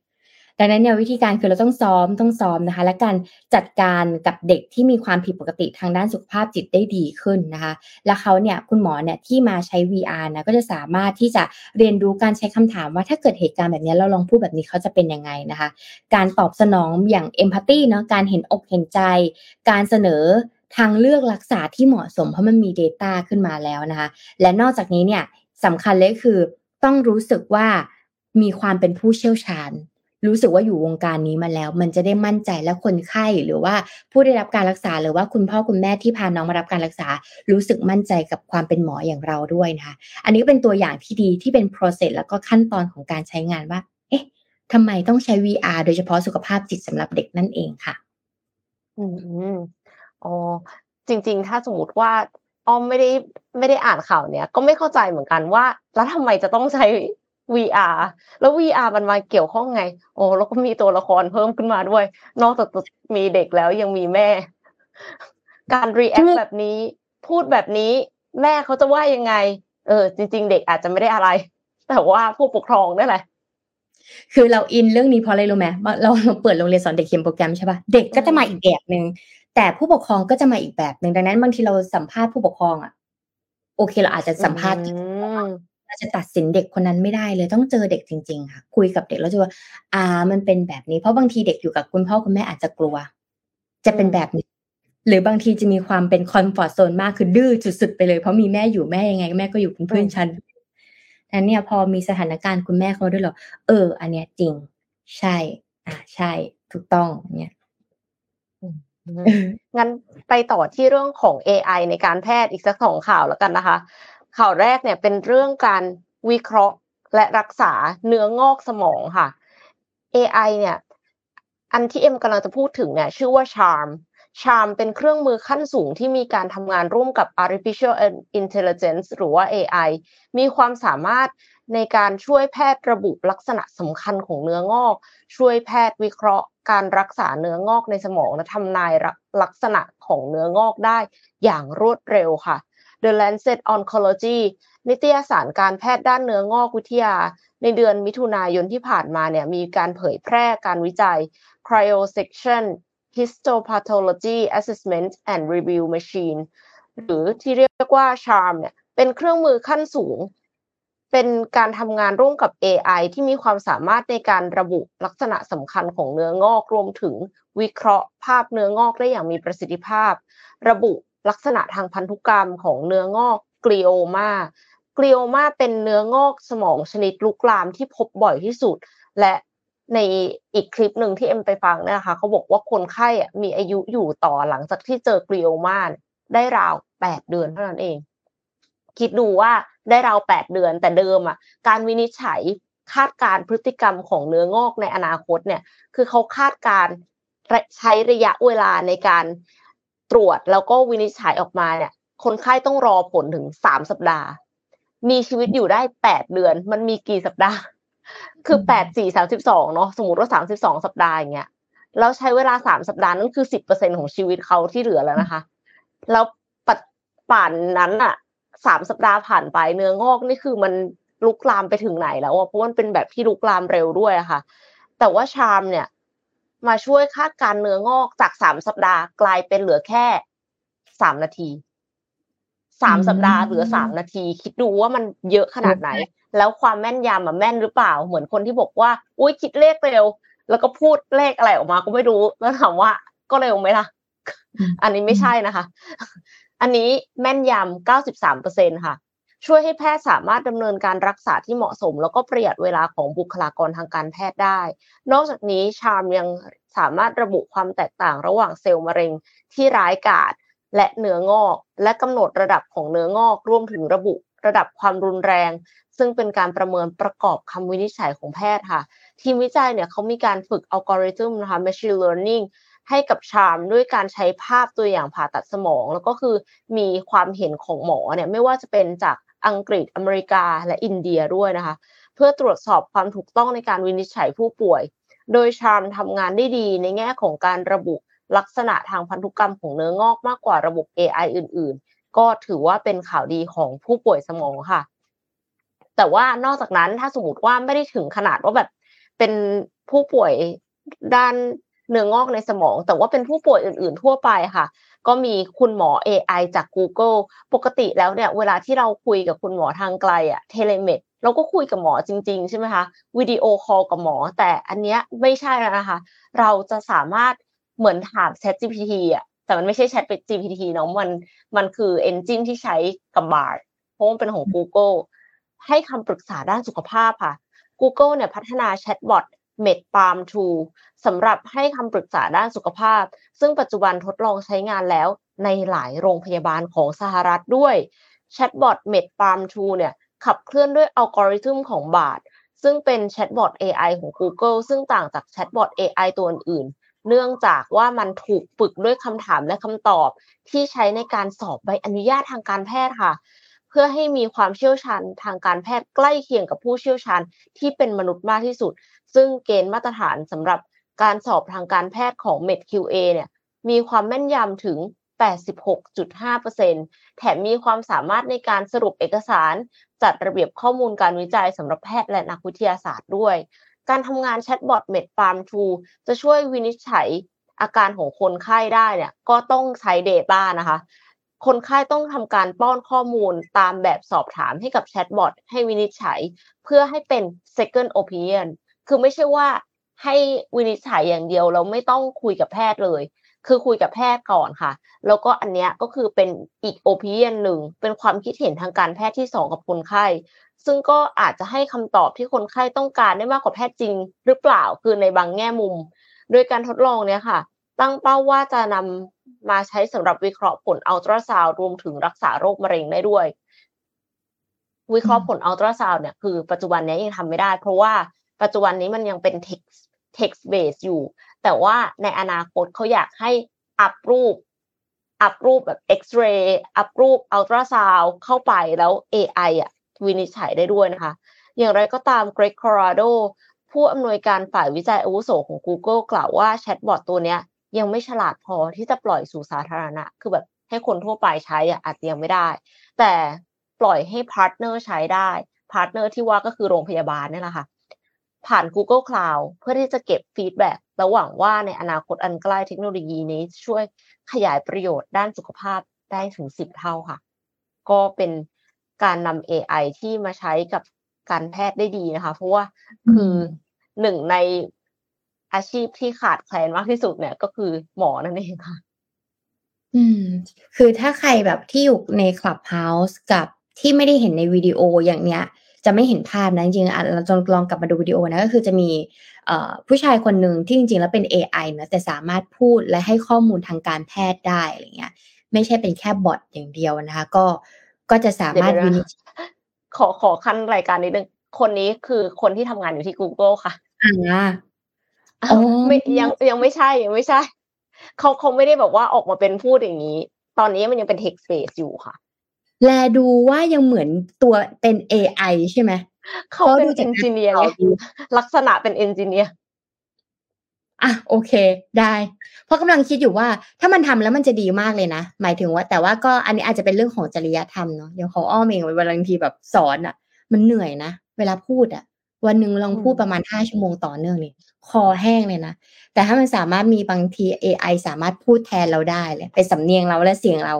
ดังนั้นเนี่ยวิธีการคือเราต้องซ้อมต้องซ้อมนะคะ และการจัดการกับเด็กที่มีความผิดปกติทางด้านสุขภาพจิตได้ดีขึ้นนะคะ แล้วเขาเนี่ยคุณหมอเนี่ยที่มาใช้ VR นะก็จะสามารถที่จะเรียนรู้การใช้คำถามว่าถ้าเกิดเหตุการณ์แบบนี้เราลองพูดแบบนี้เขาจะเป็นยังไงนะคะ การตอบสนองอย่างเอมพัตตีเนาะการเห็นอกเห็นใจ การเสนอทางเลือกรักษาที่เหมาะสมเพราะมันมี Data ขึ้นมาแล้วนะคะ และนอกจากนี้เนี่ยสำคัญเลยคือต้องรู้สึกว่ามีความเป็นผู้เชี่ยวชาญ รู้สึกว่าอยู่วงการนี้มาแล้ว มันจะได้มั่นใจและคนไข้หรือว่าผู้ได้รับการรักษาหรือว่าคุณพ่อคุณแม่ที่พาน้องมารับการรักษา รู้สึกมั่นใจกับความเป็นหมออย่างเราด้วยนะคะอันนี้เป็นตัวอย่างที่ดีที่เป็น process แล้วก็ขั้นตอนของการใช้งานว่า เอ๊ะทำไมต้องใช้ VR โดยเฉพาะสุขภาพจิตสำหรับเด็กนั่นเองค่ะ อืมอ๋อจริง ๆ ถ้าสมมติว่าอ้อมไม่ได้ไม่ได้อ่านข่าวเนี้ยก็ไม่เข้าใจเหมือนกันว่า แล้วทำไมจะต้องใช้ VR แล้ว VR มันมาเกี่ยวข้องไง โอ้แล้วก็มีตัวละครเพิ่มขึ้นมาด้วย นอกจากมีเด็กแล้วยังมีแม่ การ react แบบนี้ พูดแบบนี้ แม่เขาจะว่ายังไง เออ จริง ๆ เด็กอาจจะไม่ได้อะไร แต่ว่าผู้ปกครองนี่แหละ คือเรา in เรื่องนี้เพราะอะไรรู้ไหมเราเราเปิดโรงเรียนสอนเด็กเขียนโปรแกรมใช่ปะเด็กก็จะมาอีกแบบหนึ่งแต่ผู้ปกครองก็จะมาอีกแบบหนึ่งดังนั้นบางทีเราสัมภาษณ์ผู้ปกครองอะโอเคเราอาจจะสัมภาษณ์ เราจะตัดสินเด็กคนนั้นไม่ได้เลยต้องเจอเด็กจริง ๆ ค่ะ คุยกับเด็กแล้วจะว่า อ่า มันเป็นแบบนี้ เพราะบางทีเด็กอยู่กับคุณพ่อคุณแม่อาจจะกลัว จะเป็นแบบนี้ หรือบางทีจะมีความเป็นคอนฟอร์ทโซนมากคือดื้อสุดๆไปเลยเพราะมีแม่อยู่แม่ยังไงแม่ก็อยู่เป็นเพื่อนฉันนั้นเนี่ยพอมีสถานการณ์คุณแม่เขาด้วยหรอเออ อันเนี้ยจริง ใช่ อ่าใช่ ถูกต้องเนี่ยงั้นไปต่อที่เรื่องของ AI ในการแพทย์อีกสักสองข่าวแล้วกันนะคะ ข่าวแรกเนี่ยเป็นเรื่องการวิเคราะห์และรักษาเนื้องอกสมองค่ะ AI เนี่ย อันที่เอ็มกำลังจะพูดถึงเนี่ยชื่อว่า Charm Charm เป็นเครื่องมือขั้นสูงที่มีการทำงานร่วมกับ artificial intelligence หรือว่า AI มีความสามารถในการช่วยแพทย์ระบุลักษณะสำคัญของเนื้องอก ช่วยแพทย์วิเคราะห์การรักษาเนื้องอกในสมองและทำนายลักษณะของเนื้องอกได้อย่างรวดเร็วค่ะ The Lancet Oncology นิตยสารการแพทย์ด้านเนื้องอกวิทยา ในเดือนมิถุนายนที่ผ่านมาเนี่ยมีการเผยแพร่การวิจัย cryosection histopathology assessment and review machine หรือที่เรียกว่า CHARM เนี่ยเป็นเครื่องมือขั้นสูง เป็นการทำงานร่วมกับ AI ที่มีความสามารถในการระบุลักษณะสำคัญของเนื้องอกรวมถึงวิเคราะห์ภาพเนื้องอกได้อย่างมีประสิทธิภาพ ระบุลักษณะทางพันธุกรรมของเนื้องอกกลีโอมากลีโอมาเป็นเนื้องอกสมองชนิดลุกลามที่พบบ่อยที่สุด และในอีกคลิปหนึ่งที่เอ็มไปฟังนะคะเขาบอกว่าคนไข้มีอายุอยู่ต่อหลังจากที่เจอกลีโอมาได้ราวแปดเดือนเท่านั้นเอง คิดดูว่าได้ราวแปดเดือนแต่เดิมอะการวินิจฉัยคาดการพฤติกรรมของเนื้องอกในอนาคตเนี่ย คือเขาคาดการใช้ระยะเวลาในการ ตรวจแล้วก็วินิจฉัยออกมาเนี่ย คนไข้ต้องรอผลถึงสามสัปดาห์ มีชีวิตอยู่ได้แปดเดือน มันมีกี่สัปดาห์ คือแปดสี่สามสิบสองเนาะสมมติว่าสามสิบสองสัปดาห์อย่างเงี้ยแล้วใช้เวลาสามสัปดาห์นั่นคือสิบเปอร์เซ็นของชีวิตเขาที่เหลือแล้วนะคะ แล้วปัดป่านนั้นอะสามสัปดาห์ผ่านไปเนื้องอกนี่คือมันลุกลามไปถึงไหนแล้วอะเพราะมันเป็นแบบที่ลุกลามเร็วด้วยอะค่ะ แต่ว่าชามเนี่ย มาช่วยคาดการเนื้องอกจากสามสัปดาห์กลายเป็นเหลือแค่สามนาทีสามสัปดาห์เหลือสามนาที คิดดูว่ามันเยอะขนาดไหน แล้วความแม่นยำอะแม่นหรือเปล่า เหมือนคนที่บอกว่า อุ้ยคิดเลขเร็ว แล้วก็พูดเลขอะไรออกมาก็ไม่รู้ แล้วถามว่าก็เร็วไหมล่ะ อันนี้ไม่ใช่นะคะ อันนี้แม่นยำเก้าสิบสามเปอร์เซ็นต์ค่ะ ช่วยให้แพทย์สามารถดำเนินการรักษาที่เหมาะสม แล้วก็ประหยัดเวลาของบุคลากรทางการแพทย์ได้ นอกจากนี้ CHARM ยังสามารถระบุความแตกต่างระหว่างเซลล์มะเร็งที่ร้ายกาจและเนื้องอก และกำหนดระดับของเนื้องอกรวมถึงระบุระดับความรุนแรง ซึ่งเป็นการประเมินประกอบคำวินิจฉัยของแพทย์ค่ะ ทีมวิจัยเนี่ยเขามีการฝึกอัลกอริทึมนะคะ machine learning ให้กับชามด้วยการใช้ภาพตัวอย่างผ่าตัดสมอง แล้วก็คือมีความเห็นของหมอเนี่ยไม่ว่าจะเป็นจาก อังกฤษอเมริกาและอินเดียด้วยนะคะ เพื่อตรวจสอบความถูกต้องในการวินิจฉัยผู้ป่วย โดยชามทำงานได้ดีในแง่ของการระบุลักษณะทางพันธุกรรมของเนื้องอกมากกว่าระบบ AI อื่น ๆ ก็ถือว่าเป็นข่าวดีของผู้ป่วยสมองค่ะ แต่ว่านอกจากนั้นถ้าสมมติว่าไม่ได้ถึงขนาดว่าแบบเป็นผู้ป่วยด้านเนื้องอกในสมอง แต่ว่าเป็นผู้ป่วยอื่น ๆ ทั่วไปค่ะ ก็มีคุณหมอ AI จาก Google ปกติแล้วเนี่ยเวลาที่เราคุยกับคุณหมอทางไกลอะ telemed เราก็คุยกับหมอจริง ๆ ใช่ไหมคะวิดีโอคอลกับหมอ แต่อันเนี้ยไม่ใช่แล้วนะคะ เราจะสามารถเหมือนถาม Chat GPT อะแต่มันไม่ใช่ Chat GPT เนาะมันมันคือ engine ที่ใช้กับ Bard เพราะมันเป็นของ Google ให้คำปรึกษาด้านสุขภาพค่ะ Google เนี่ยพัฒนาแชทบอท MedPalm 2สำหรับให้คำปรึกษาด้านสุขภาพ ซึ่งปัจจุบันทดลองใช้งานแล้วในหลายโรงพยาบาลของสหรัฐด้วยแชทบอท MedPalm 2เนี่ยขับเคลื่อนด้วยอัลกอริทึมของ Bard ซึ่งเป็นแชทบอท AI ของ Google ซึ่งต่างจากแชทบอท AI ตัวอื่น เนื่องจากว่ามันถูกฝึกด้วยคำถามและคำตอบที่ใช้ในการสอบใบอนุญาตทางการแพทย์ค่ะ เพื่อให้มีความเชี่ยวชาญทางการแพทย์ใกล้เคียงกับผู้เชี่ยวชาญที่เป็นมนุษย์มากที่สุด ซึ่งเกณฑ์มาตรฐานสำหรับการสอบทางการแพทย์ของ MedQA เนี่ยมีความแม่นยำถึง 86.5%แถมมีความสามารถในการสรุปเอกสาร จัดระเบียบข้อมูลการวิจัยสำหรับแพทย์และนักวิทยาศาสตร์ด้วย การทำงานแชทบอท MedFarm 2จะช่วยวินิจฉัยอาการของคนไข้ได้เนี่ยก็ต้องใช้ Data นะคะ คนไข้ต้องทำการป้อนข้อมูลตามแบบสอบถามให้กับแชทบอทให้วินิจฉัย เพื่อให้เป็น second opinion คือไม่ใช่ว่าให้วินิจฉัยอย่างเดียวเราไม่ต้องคุยกับแพทย์เลย คือคุยกับแพทย์ก่อนค่ะ แล้วก็อันเนี้ยก็คือเป็นอีกโอปิเนียนหนึ่ง เป็นความคิดเห็นทางการแพทย์ที่สองกับคนไข้ ซึ่งก็อาจจะให้คำตอบที่คนไข้ต้องการได้มากกว่าแพทย์จริง หรือเปล่า คือในบางแง่มุม โดยการทดลองเนี้ยค่ะ ตั้งเป้าว่าจะนำ มาใช้สำหรับวิเคราะห์ผลอัลตราซาวด์รวมถึงรักษาโรคมะเร็งได้ด้วย วิเคราะห์ผลอัลตราซาวด์เนี่ยคือปัจจุบันนี้ยังทำไม่ได้ เพราะว่าปัจจุบันนี้มันยังเป็น text text base อยู่ แต่ว่าในอนาคตเขาอยากให้อัพรูปอัพรูปแบบเอ็กซเรย์อัพรูปอัลตราซาวด์เข้าไปแล้ว AI อะวินิจฉัยได้ด้วยนะคะ อย่างไรก็ตาม Greg Corradoผู้อำนวยการฝ่ายวิจัยอาวุโสของ Google กล่าวว่าแชทบอทตัวเนี้ย ยังไม่ฉลาดพอที่จะปล่อยสู่สาธารณะ คือแบบให้คนทั่วไปใช้อะอาจจะยังไม่ได้ แต่ปล่อยให้ partner ใช้ได้ partner ที่ว่าก็คือโรงพยาบาลนี่แหละค่ะ ผ่าน Google Cloud เพื่อที่จะเก็บ feedback และหวังว่าในอนาคตอันใกล้เทคโนโลยีนี้ช่วยขยายประโยชน์ด้านสุขภาพได้ถึงสิบเท่าค่ะ ก็เป็นการนำ AI ที่มาใช้กับการแพทย์ได้ดีนะคะ เพราะว่าคือหนึ่งใน อาชีพที่ขาดแคลนมากที่สุดเนี่ย ก็คือหมอนั่นเองค่ะ อืม คือถ้าใครแบบที่อยู่ในคลับเฮาส์กับที่ไม่ได้เห็นในวิดีโออย่างเนี้ย จะไม่เห็นภาพนะจริงๆอะเราลองกลับมาดูวิดีโอนะก็คือจะมีเอ่อผู้ชายคนหนึ่งที่จริงๆ แล้วเป็น AI นะแต่สามารถพูดและให้ข้อมูลทางการแพทย์ได้อะไรเงี้ย ไม่ใช่เป็นแค่บอทอย่างเดียวนะคะ ก็ก็จะสามารถวินิจขอขอขั้นรายการนิดนึงคนนี้คือคนที่ทำงานอยู่ที่ Google ค่ะอ่าอ๋อ ไม่ยังยังไม่ใช่ยังไม่ใช่ เขาเขาไม่ได้แบบว่าออกมาเป็นพูดอย่างนี้ ตอนนี้มันยังเป็น text space อยู่ค่ะ แลดูว่ายังเหมือนตัวเป็น AI ใช่ไหมเขาเป็นดูจาเอกนจิเนียร์ข่าไงวดีลักษณะเป็นเอนจิเนียร์อะโอเค ได้ เพราะกำลังคิดอยู่ว่า ถ้ามันทำแล้วมันจะดีมากเลยนะ หมายถึงว่า แต่ว่าก็อันนี้อาจจะเป็นเรื่องของจริยธรรมเนาะอย่างของอ้อมเองเวลาบางทีแบบสอนอะ มันเหนื่อยนะ เวลาพูดอะ วันหนึ่งลองพูดประมาณห้าชั่วโมงต่อเนื่องนี่ คอแห้งเลยนะ แต่ถ้ามันสามารถมีบางที AI สามารถพูดแทนเราได้เลยเป็นสำเนียงเราและเสียงเรา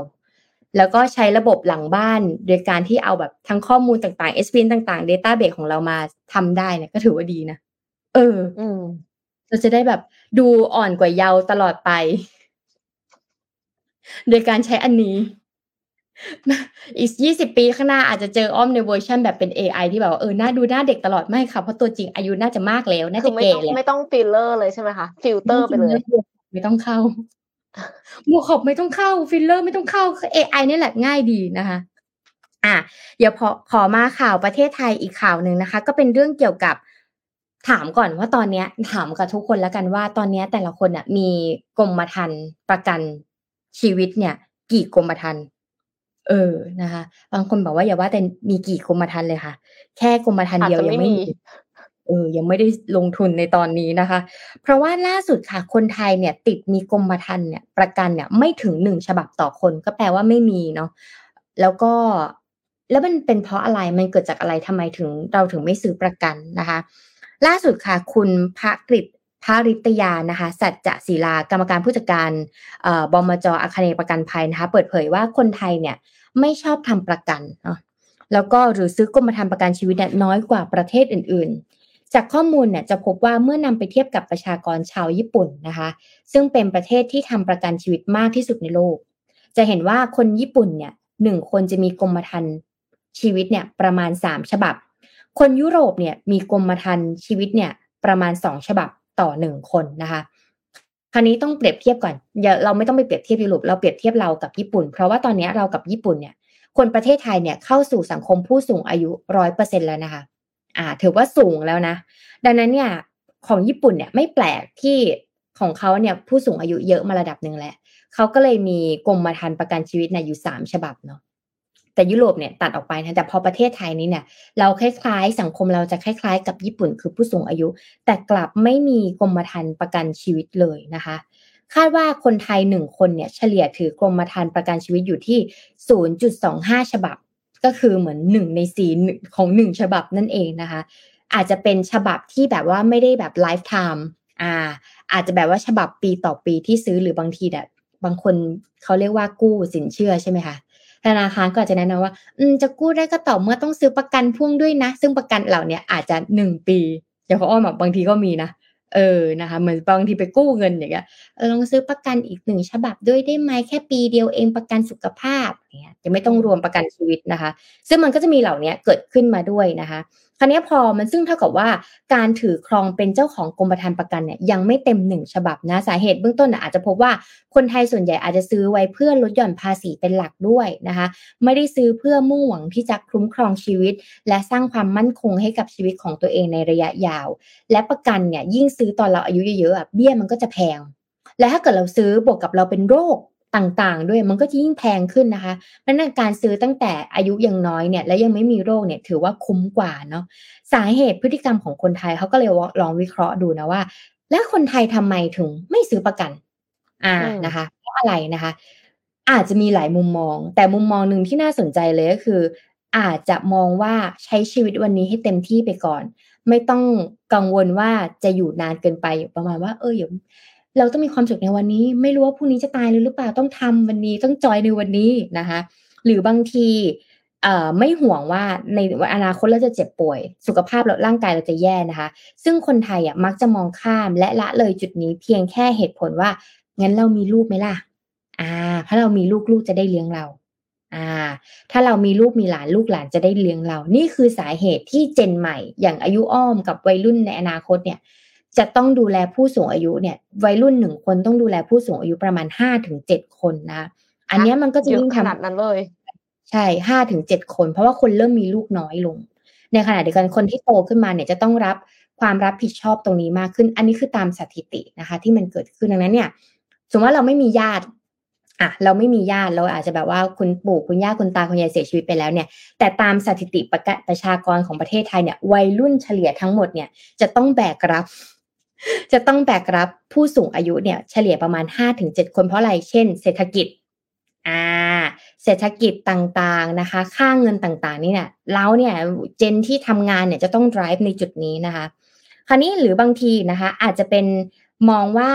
แล้วก็ใช้ระบบหลังบ้าน โดยการที่เอาแบบทั้งข้อมูลต่างๆ s p n ต่างๆ Database ของเรามาทำได้เนี่ยก็ถือว่าดีนะ เอออืมเราจะได้แบบดูอ่อนกว่าเยาว์ตลอดไป โดยการใช้อันนี้ อีกยี่สิบปีข้างหน้าอาจจะเจออ้อมในเวอร์ชันแบบเป็น AI ที่แบบว่าเออหน้าดูหน้าเด็กตลอดไม่ค่ะ เพราะตัวจริงอายุน่าจะมากแล้ว น่าคืจะอไม่แก่ต้องแล้วไม่ต้องฟิลเลอร์เลยใช่ไหมคะฟิลเตอร์ไปเลย ไม่ต้องเข้าบวกขอบไม่ต้องเข้า ฟิลเลอร์ไม่ต้องเข้า AI นี่แหละง่ายดีนะคะ อะเดี๋ยวพอขอมาข่าวประเทศไทยอีกข่าวหนึ่งนะคะ ก็เป็นเรื่องเกี่ยวกับถามก่อนว่าตอนเนี้ย ถามกับทุกคนแล้วกันว่าตอนเนี้ยแต่ละคนอะมีกรมธรรม์ประกันชีวิตเนี่ย กี่กรมธรรม์ เออนะคะบางคนบอกว่าอย่าว่าแต่มีกี่กรมธรรม์เลยค่ะ แค่กรมธรรม์เดียวอาจจะยังไม่ไม่มีมีเออยังไม่ได้ลงทุนในตอนนี้นะคะ เพราะว่าล่าสุดค่ะคนไทยเนี่ย ติดมีกรมธรรม์เนี่ยประกันเนี่ยไม่ถึงหนึ่งฉบับต่อคนก็แปลว่าไม่มีเนาะแล้วก็แล้วมันเป็นเพราะอะไรมันเกิดจากอะไรทำไมถึงเราถึงไม่ซื้อประกันนะคะ ล่าสุดค่ะ คุณพระกฤษ พระริตยานะคะ สัจจะศิลากรรมการผู้จัดการเอ่อบมจอาคเนย์ประกันภัยนะคะ เปิดเผยว่าคนไทยเนี่ยไม่ชอบทำประกันเนาะแล้วก็หรือซื้อกรมธรรม์ประกันชีวิตเนี่ยน้อยกว่าประเทศอื่น ๆ จากข้อมูลเนี่ยจะพบว่าเมื่อนำไปเทียบกับประชากรชาวญี่ปุ่นนะคะ ซึ่งเป็นประเทศที่ทำประกันชีวิตมากที่สุดในโลก จะเห็นว่าคนญี่ปุ่นเนี่ยหนึ่งคนจะมีกรมธรรม์ชีวิตเนี่ยประมาณสามฉบับ คนยุโรปเนี่ยมีกรมธรรม์ชีวิตเนี่ยประมาณสองฉบับ ต่อหนึ่งคนนะคะคราวนี้ต้องเปรียบเทียบก่อนอย่าเราไม่ต้องไปเปรียบเทียบยุโรปเราเปรียบเทียบเรากับญี่ปุ่น เพราะว่าตอนนี้เรากับญี่ปุ่นเนี่ย คนประเทศไทยเนี่ยเข้าสู่สังคมผู้สูงอายุร้อยเปอร์เซ็นแล้วนะคะ อ่า ถือว่าสูงแล้วนะ ดังนั้นเนี่ยของญี่ปุ่นเนี่ยไม่แปลกที่ของเขาเนี่ยผู้สูงอายุเยอะมาระดับหนึ่งแหละเขาก็เลยมีกรมธรรม์ประกันชีวิตเนี่ยอยู่สามฉบับเนาะ แต่ยุโรปเนี่ยตัดออกไปนะแต่พอประเทศไทยนี้เนี่ยเราคล้ายๆ สังคมเราจะคล้ายๆ กับญี่ปุ่นคือผู้สูงอายุ แต่กลับไม่มีกรมธรรม์ประกันชีวิตเลยนะคะ คาดว่าคนไทยหนึ่งคนเนี่ยเฉลี่ยถือกรมธรรม์ประกันชีวิตอยู่ที่ 0.25 ฉบับ ก็คือเหมือนหนึ่งในสี่ของหนึ่งฉบับนั่นเองนะคะ อาจจะเป็นฉบับที่แบบว่าไม่ได้แบบ lifetime อ่า อาจจะแบบว่าฉบับปีต่อปีที่ซื้อหรือบางทีแบบบางคนเขาเรียกว่ากู้สินเชื่อใช่ไหมคะ ธนาคารก็อาจจะแนะนำว่า อืมจะกู้ได้ก็ต่อเมื่อต้องซื้อประกันพ่วงด้วยนะ ซึ่งประกันเหล่านี้อาจจะหนึ่งปีอย่างเขาอ้อมแบบบางทีก็มีนะเออนะคะเหมือนบางทีไปกู้เงินอย่างเงี้ยเออลองซื้อประกันอีกหนึ่งฉบับด้วยได้ไหมแค่ปีเดียวเองประกันสุขภาพ เนี่ยจะไม่ต้องรวมประกันชีวิตนะคะ ซึ่งมันก็จะมีเหล่านี้เกิดขึ้นมาด้วยนะคะคราวนี้พอมันซึ่งเท่ากับว่าการถือครองเป็นเจ้าของกรมธรรม์ประกันเนี่ยยังไม่เต็มหนึ่งฉบับนะสาเหตุเบื้องต้นอาจจะพบว่าคนไทยส่วนใหญ่อาจจะซื้อไว้เพื่อลดหย่อนภาษีเป็นหลักด้วยนะคะ ไม่ได้ซื้อเพื่อมุ่งหวังที่จะคุ้มครองชีวิต และสร้างความมั่นคงให้กับชีวิตของตัวเองในระยะยาว และประกันเนี่ยยิ่งซื้อตอนเราอายุเยอะๆเบี้ยมันก็จะแพงและถ้าเกิดเราซื้อบวกกับเราเป็นโรค ต่างๆ ด้วยมันก็จะยิ่งแพงขึ้นนะคะเพราะนั้นการซื้อตั้งแต่อายุยังน้อยเนี่ยและยังไม่มีโรคเนี่ยถือว่าคุ้มกว่าเนาะสาเหตุพฤติกรรมของคนไทยเขาก็เลยลองวิเคราะห์ดูนะว่า แล้วคนไทยทำไมถึงไม่ซื้อประกัน อ่านะคะเพราะอะไรนะคะ อาจจะมีหลายมุมมอง แต่มุมมองหนึ่งที่น่าสนใจเลยก็คือ อาจจะมองว่าใช้ชีวิตวันนี้ให้เต็มที่ไปก่อน ไม่ต้องกังวลว่าจะอยู่นานเกินไปประมาณว่า เออเดี๋ยว เราต้องมีความสุขในวันนี้ ไม่รู้ว่าพรุ่งนี้จะตายหรือเปล่าต้องทำวันนี้ต้องจอยในวันนี้นะคะหรือบางทีเอ่อไม่ห่วงว่าในอนาคตเราจะเจ็บป่วย สุขภาพเราร่างกายเราจะแย่นะคะ ซึ่งคนไทยอะมักจะมองข้ามและละเลยจุดนี้เพียงแค่เหตุผลว่า งั้นเรามีลูกไหมล่ะ อ่า ถ้าเรามีลูกลูกจะได้เลี้ยงเรา อ่า ถ้าเรามีลูกมีหลานลูกหลานจะได้เลี้ยงเรา นี่คือสาเหตุที่เจนใหม่ อย่างอายุอ้อมกับวัยรุ่นในอนาคตเนี่ย จะต้องดูแลผู้สูงอายุเนี่ยวัยรุ่นหนึ่งคนต้องดูแลผู้สูงอายุประมาณห้าถึงเจ็ดคนนะ อันนี้มันก็จะยิ่งขนาดนั้นเลย ใช่ห้าถึงเจ็ดคน เพราะว่าคนเริ่มมีลูกน้อยลง ในขณะเดียวกันคนที่โตขึ้นมาเนี่ยจะต้องรับความรับผิดชอบตรงนี้มากขึ้น อันนี้คือตามสถิตินะคะ ที่มันเกิดขึ้นดังนั้นเนี่ย สมมติว่าเราไม่มีญาติอะเราไม่มีญาติเราอาจจะแบบว่าคุณปู่คุณย่าคุณตาคุณยายเสียชีวิตไปแล้วเนี่ย แต่ตามสถิติประประชากรของประเทศไทยเนี่ย วัยรุ่นเฉลี่ยทั้งหมดเนี่ยจะต้องแบกรับ จะต้องแบกรับผู้สูงอายุเนี่ยเฉลี่ยประมาณห้าถึงเจ็ดคนเพราะอะไร เช่น เศรษฐกิจอ่าเศรษฐกิจต่างๆนะคะ ค่าเงินต่างๆนี่เนี่ยเราเนี่ยเจนที่ทำงานเนี่ยจะต้อง drive ในจุดนี้นะคะ คราวนี้หรือบางทีนะคะ อาจจะเป็นมองว่า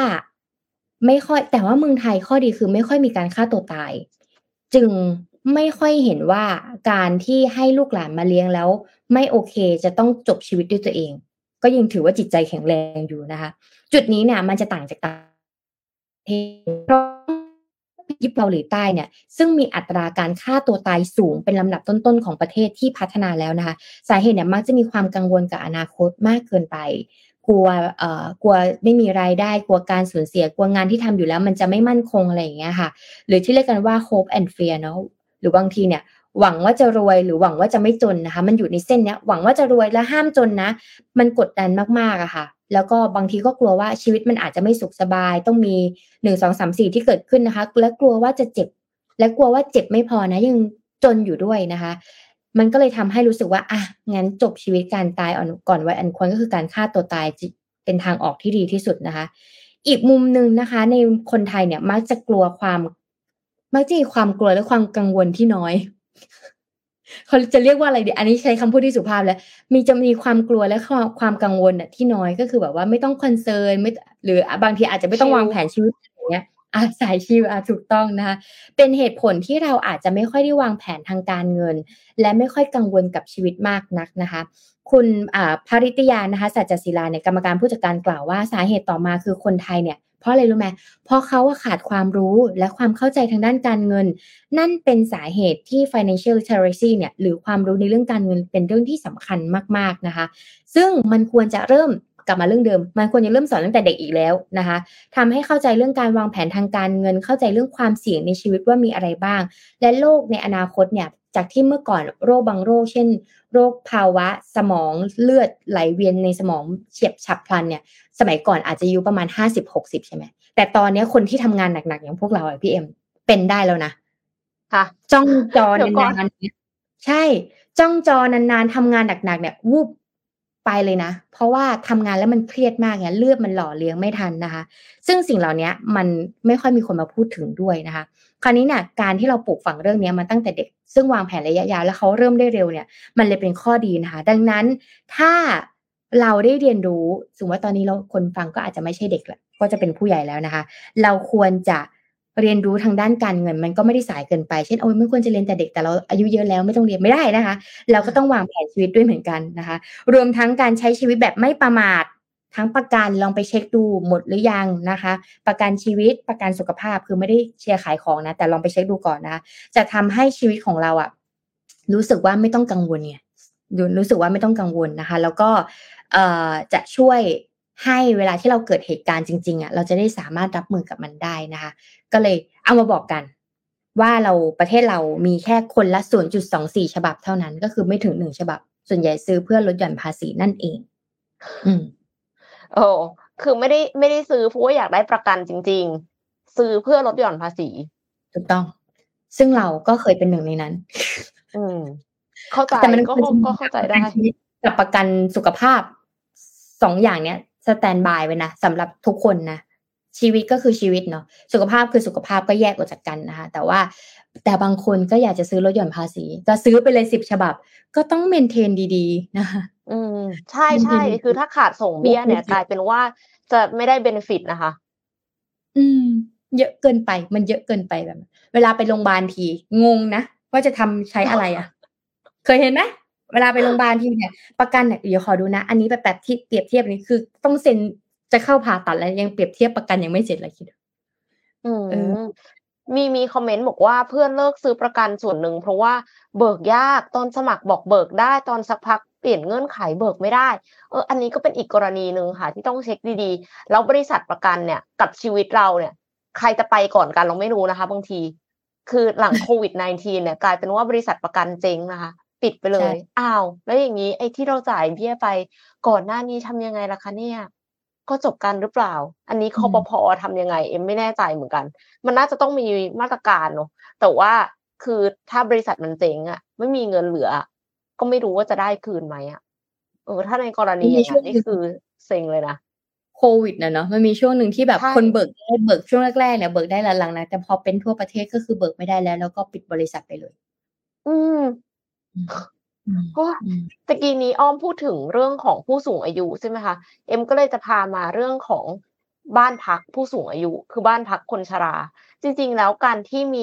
ไม่ค่อยแต่ว่าเมืองไทยข้อดีคือไม่ค่อยมีการฆ่าตัวตาย จึงไม่ค่อยเห็นว่าการที่ให้ลูกหลานมาเลี้ยงแล้ว ไม่โอเคจะต้องจบชีวิตด้วยตัวเอง ก็ยังถือว่าจิตใจแข็งแรงอยู่นะคะ จุดนี้เนี่ยมันจะต่างจากต่างประเทศเพราะญี่ปุ่นเกาหลีใต้เนี่ย ซึ่งมีอัตราการฆ่าตัวตายสูงเป็นลำดับต้นๆของประเทศที่พัฒนาแล้วนะคะ สาเหตุเนี่ยมักจะมีความกังวลกับอนาคตมากเกินไป กลัวเอ่อกลัวไม่มีรายได้กลัวการสูญเสียกลัวงานที่ทำอยู่แล้ว มันจะไม่มั่นคงอะไรอย่างเงี้ยค่ะ หรือที่เรียกกันว่า hope and fear เนาะหรือบางทีเนี่ย หวังว่าจะรวยหรือหวังว่าจะไม่จนนะคะ มันอยู่ในเส้นเนี้ยหวังว่าจะรวยและห้ามจนนะ มันกดดันมากๆอะค่ะ แล้วก็บางทีก็กลัวว่าชีวิตมันอาจจะไม่สุขสบาย ต้องมีหนึ่งสองสามสี่ที่เกิดขึ้นนะคะ และกลัวว่าจะเจ็บ และกลัวว่าเจ็บไม่พอนะยังจนอยู่ด้วยนะคะ มันก็เลยทำให้รู้สึกว่าอะงั้นจบชีวิตการตายก่อนวัยอันควรก็คือการฆ่าตัวตายเป็นทางออกที่ดีที่สุดนะคะ อีกมุมหนึ่งนะคะ ในคนไทยเนี่ยมักจะกลัวความมักจะมีความกลัวและความกังวลที่น้อย เขาจะเรียกว่าอะไรดี อันนี้ใช้คำพูดที่สุภาพแล้ว มีจะมีความกลัวและความกังวลอะที่น้อยก็คือแบบว่าไม่ต้องคอนเซิร์นไม่หรือบางทีอาจจะไม่ต้องวางแผนชีวิตอย่างเงี้ยอะสายชิวอะถูกต้องนะคะเป็นเหตุผลที่เราอาจจะไม่ค่อยได้วางแผนทางการเงิน และไม่ค่อยกังวลกับชีวิตมากนักนะคะ คุณอ่าภริตยานะคะสัจศิลาเนี่ยกรรมการผู้จัดการกล่าวว่าสาเหตุต่อมาคือคนไทยเนี่ย เพราะอะไรรู้ไหมเพราะเขาขาดความรู้และความเข้าใจทางด้านการเงิน นั่นเป็นสาเหตุที่ financial literacy เนี่ยหรือความรู้ในเรื่องการเงินเป็นเรื่องที่สำคัญมากๆนะคะ ซึ่งมันควรจะเริ่ม กลับมาเรื่องเดิม มันควรจะเริ่มสอนตั้งแต่เด็กอีกแล้วนะคะทำให้เข้าใจเรื่องการวางแผนทางการเงิน เข้าใจเรื่องความเสี่ยงในชีวิตว่ามีอะไรบ้าง และโลกในอนาคตเนี่ยจากที่เมื่อก่อนโรคบางโรค เช่น โรคภาวะสมองเลือดไหลเวียนในสมองเฉียบฉับพลันเนี่ยสมัยก่อนอาจจะอายุประมาณห้าสิบหกสิบใช่ไหมแต่ตอนนี้คนที่ทำงานหนักๆอย่างพวกเราอะพี่เอ็มเป็นได้แล้วนะค่ะจ้องจอนานๆใช่ จ้องจอนานๆทำงานหนักๆเนี่ยวูบ ไปเลยนะ เพราะว่าทำงานแล้วมันเครียดมากเนี่ยเลือดมันหล่อเลี้ยงไม่ทันนะคะ ซึ่งสิ่งเหล่านี้มันไม่ค่อยมีคนมาพูดถึงด้วยนะคะ คราวนี้เนี่ยการที่เราปลูกฝังเรื่องนี้มาตั้งแต่เด็ก ซึ่งวางแผนระยะยาวแล้วเขาเริ่มได้เร็วเนี่ย มันเลยเป็นข้อดีนะคะ ดังนั้นถ้าเราได้เรียนรู้สมมติว่าตอนนี้เราคนฟังก็อาจจะไม่ใช่เด็กและก็จะเป็นผู้ใหญ่แล้วนะคะ เราควรจะ เรียนรู้ทางด้านการเงิน มันก็ไม่ได้สายเกินไป เช่นโอ้ยไม่ควรจะเรียนแต่เด็กแต่เราอายุเยอะแล้วไม่ต้องเรียนไม่ได้นะคะ เราก็ต้องวางแผนชีวิตด้วยเหมือนกันนะคะ รวมทั้งการใช้ชีวิตแบบไม่ประมาททั้งประกันลองไปเช็คดูหมดหรือยังนะคะ ประกันชีวิตประกันสุขภาพคือไม่ได้เชียร์ขายของนะ แต่ลองไปเช็คดูก่อนนะ จะทำให้ชีวิตของเราอะรู้สึกว่าไม่ต้องกังวลเนี่ยรู้สึกว่าไม่ต้องกังวลนะคะ แล้วก็จะช่วย ให้เวลาที่เราเกิดเหตุการณ์จริงๆอะเราจะได้สามารถรับมือกับมันได้นะคะ ก็เลยเอามาบอกกัน ว่าเราประเทศเรามีแค่คนละ 0.24 ฉบับเท่านั้น ก็คือไม่ถึงหนึ่งฉบับ ส่วนใหญ่ซื้อเพื่อลดหย่อนภาษีนั่นเอง อืมโอ้คือไม่ได้ไม่ได้ซื้อเพราะว่าอยากได้ประกันจริง ๆ ซื้อเพื่อลดหย่อนภาษีถูกต้อง ซึ่งเราก็เคยเป็นหนึ่งในนั้น อืม เข้าใจแต่มันก็ก็เข้าใจได้กับประกันสุขภาพสองอย่างเนี้ย สแตนบายไว้นะสำหรับทุกคนนะชีวิตก็คือชีวิตเนาะสุขภาพคือสุขภาพก็แยกออกจากกันนะคะ แต่ว่าแต่บางคนก็อยากจะซื้อรถหย่อนภาษี ก็ซื้อไปเลยสิบฉบับ ก็ต้องเมนเทนดีๆนะคะอืมใช่ใช่คือถ้าขาดส่งเบี้ยเนี่ยกลายเป็นว่าจะไม่ได้เบนฟิตนะคะ อืม เยอะเกินไป มันเยอะเกินไปแบบ เวลาไปโรงพยาบาลทีงงนะว่าจะทำใช้อะไรอะ เคยเห็นไหม เวลาไปโรงพยาบาลทีเนี่ยประกันเนี่ยเดี๋ยวขอดูนะ อันนี้แบบแบบที่เปรียบเทียบนี้คือ ต้องเซ็นจะเข้าผ่าตัดแล้วยังเปรียบเทียบประกันยังไม่เสร็จเลยคิดอืมมีมีคอมเมนต์บอกว่าเพื่อนเลิกซื้อประกันส่วนหนึ่งเพราะว่าเบิกยากตอนสมัครบอกเบิกได้ตอนสักพักเปลี่ยนเงื่อนไขเบิกไม่ได้ เออ อันนี้ก็เป็นอีกกรณีหนึ่งค่ะ ที่ต้องเช็คดีๆ แล้วบริษัทประกันเนี่ย กับชีวิตเราเนี่ย ใครจะไปก่อนกันเราไม่รู้นะคะ บางที คือหลังโควิด -19 เนี่ยกลายเป็นว่าบริษัทประกันเจ๊งนะคะ ปิดไปเลยอ้าว แล้วอย่างนี้ไอ้ที่เราจ่ายเบี้ยไป ก่อนหน้านี้ทำยังไงล่ะคะเนี่ย ก็จบกันหรือเปล่า อันนี้คอปพอทำยังไง เอ็มไม่แน่ใจเหมือนกัน มันน่าจะต้องมีมาตรการเนาะแต่ว่าคือถ้าบริษัทมันเจ๊งอะไม่มีเงินเหลือ ก็ไม่รู้ว่าจะได้คืนไหมอะเออถ้าในกรณีอย่างนี้นี่คือเซ็งเลยนะโควิดนะเนาะมันมีช่วงหนึ่งที่แบบคนเบิกได้เบิกช่วงแรกๆเนี่ยเบิกได้หลังๆนะแต่พอเป็นทั่วประเทศก็คือเบิกไม่ได้แล้ว แล้วก็ปิดบริษัทไปเลย อืม ก็ตะกี้นี้อ้อมพูดถึงเรื่องของผู้สูงอายุใช่ไหมคะเอ็มก็เลยจะพามาเรื่องของบ้านพักผู้สูงอายุ คือบ้านพักคนชรา จริง ๆ แล้วการที่มี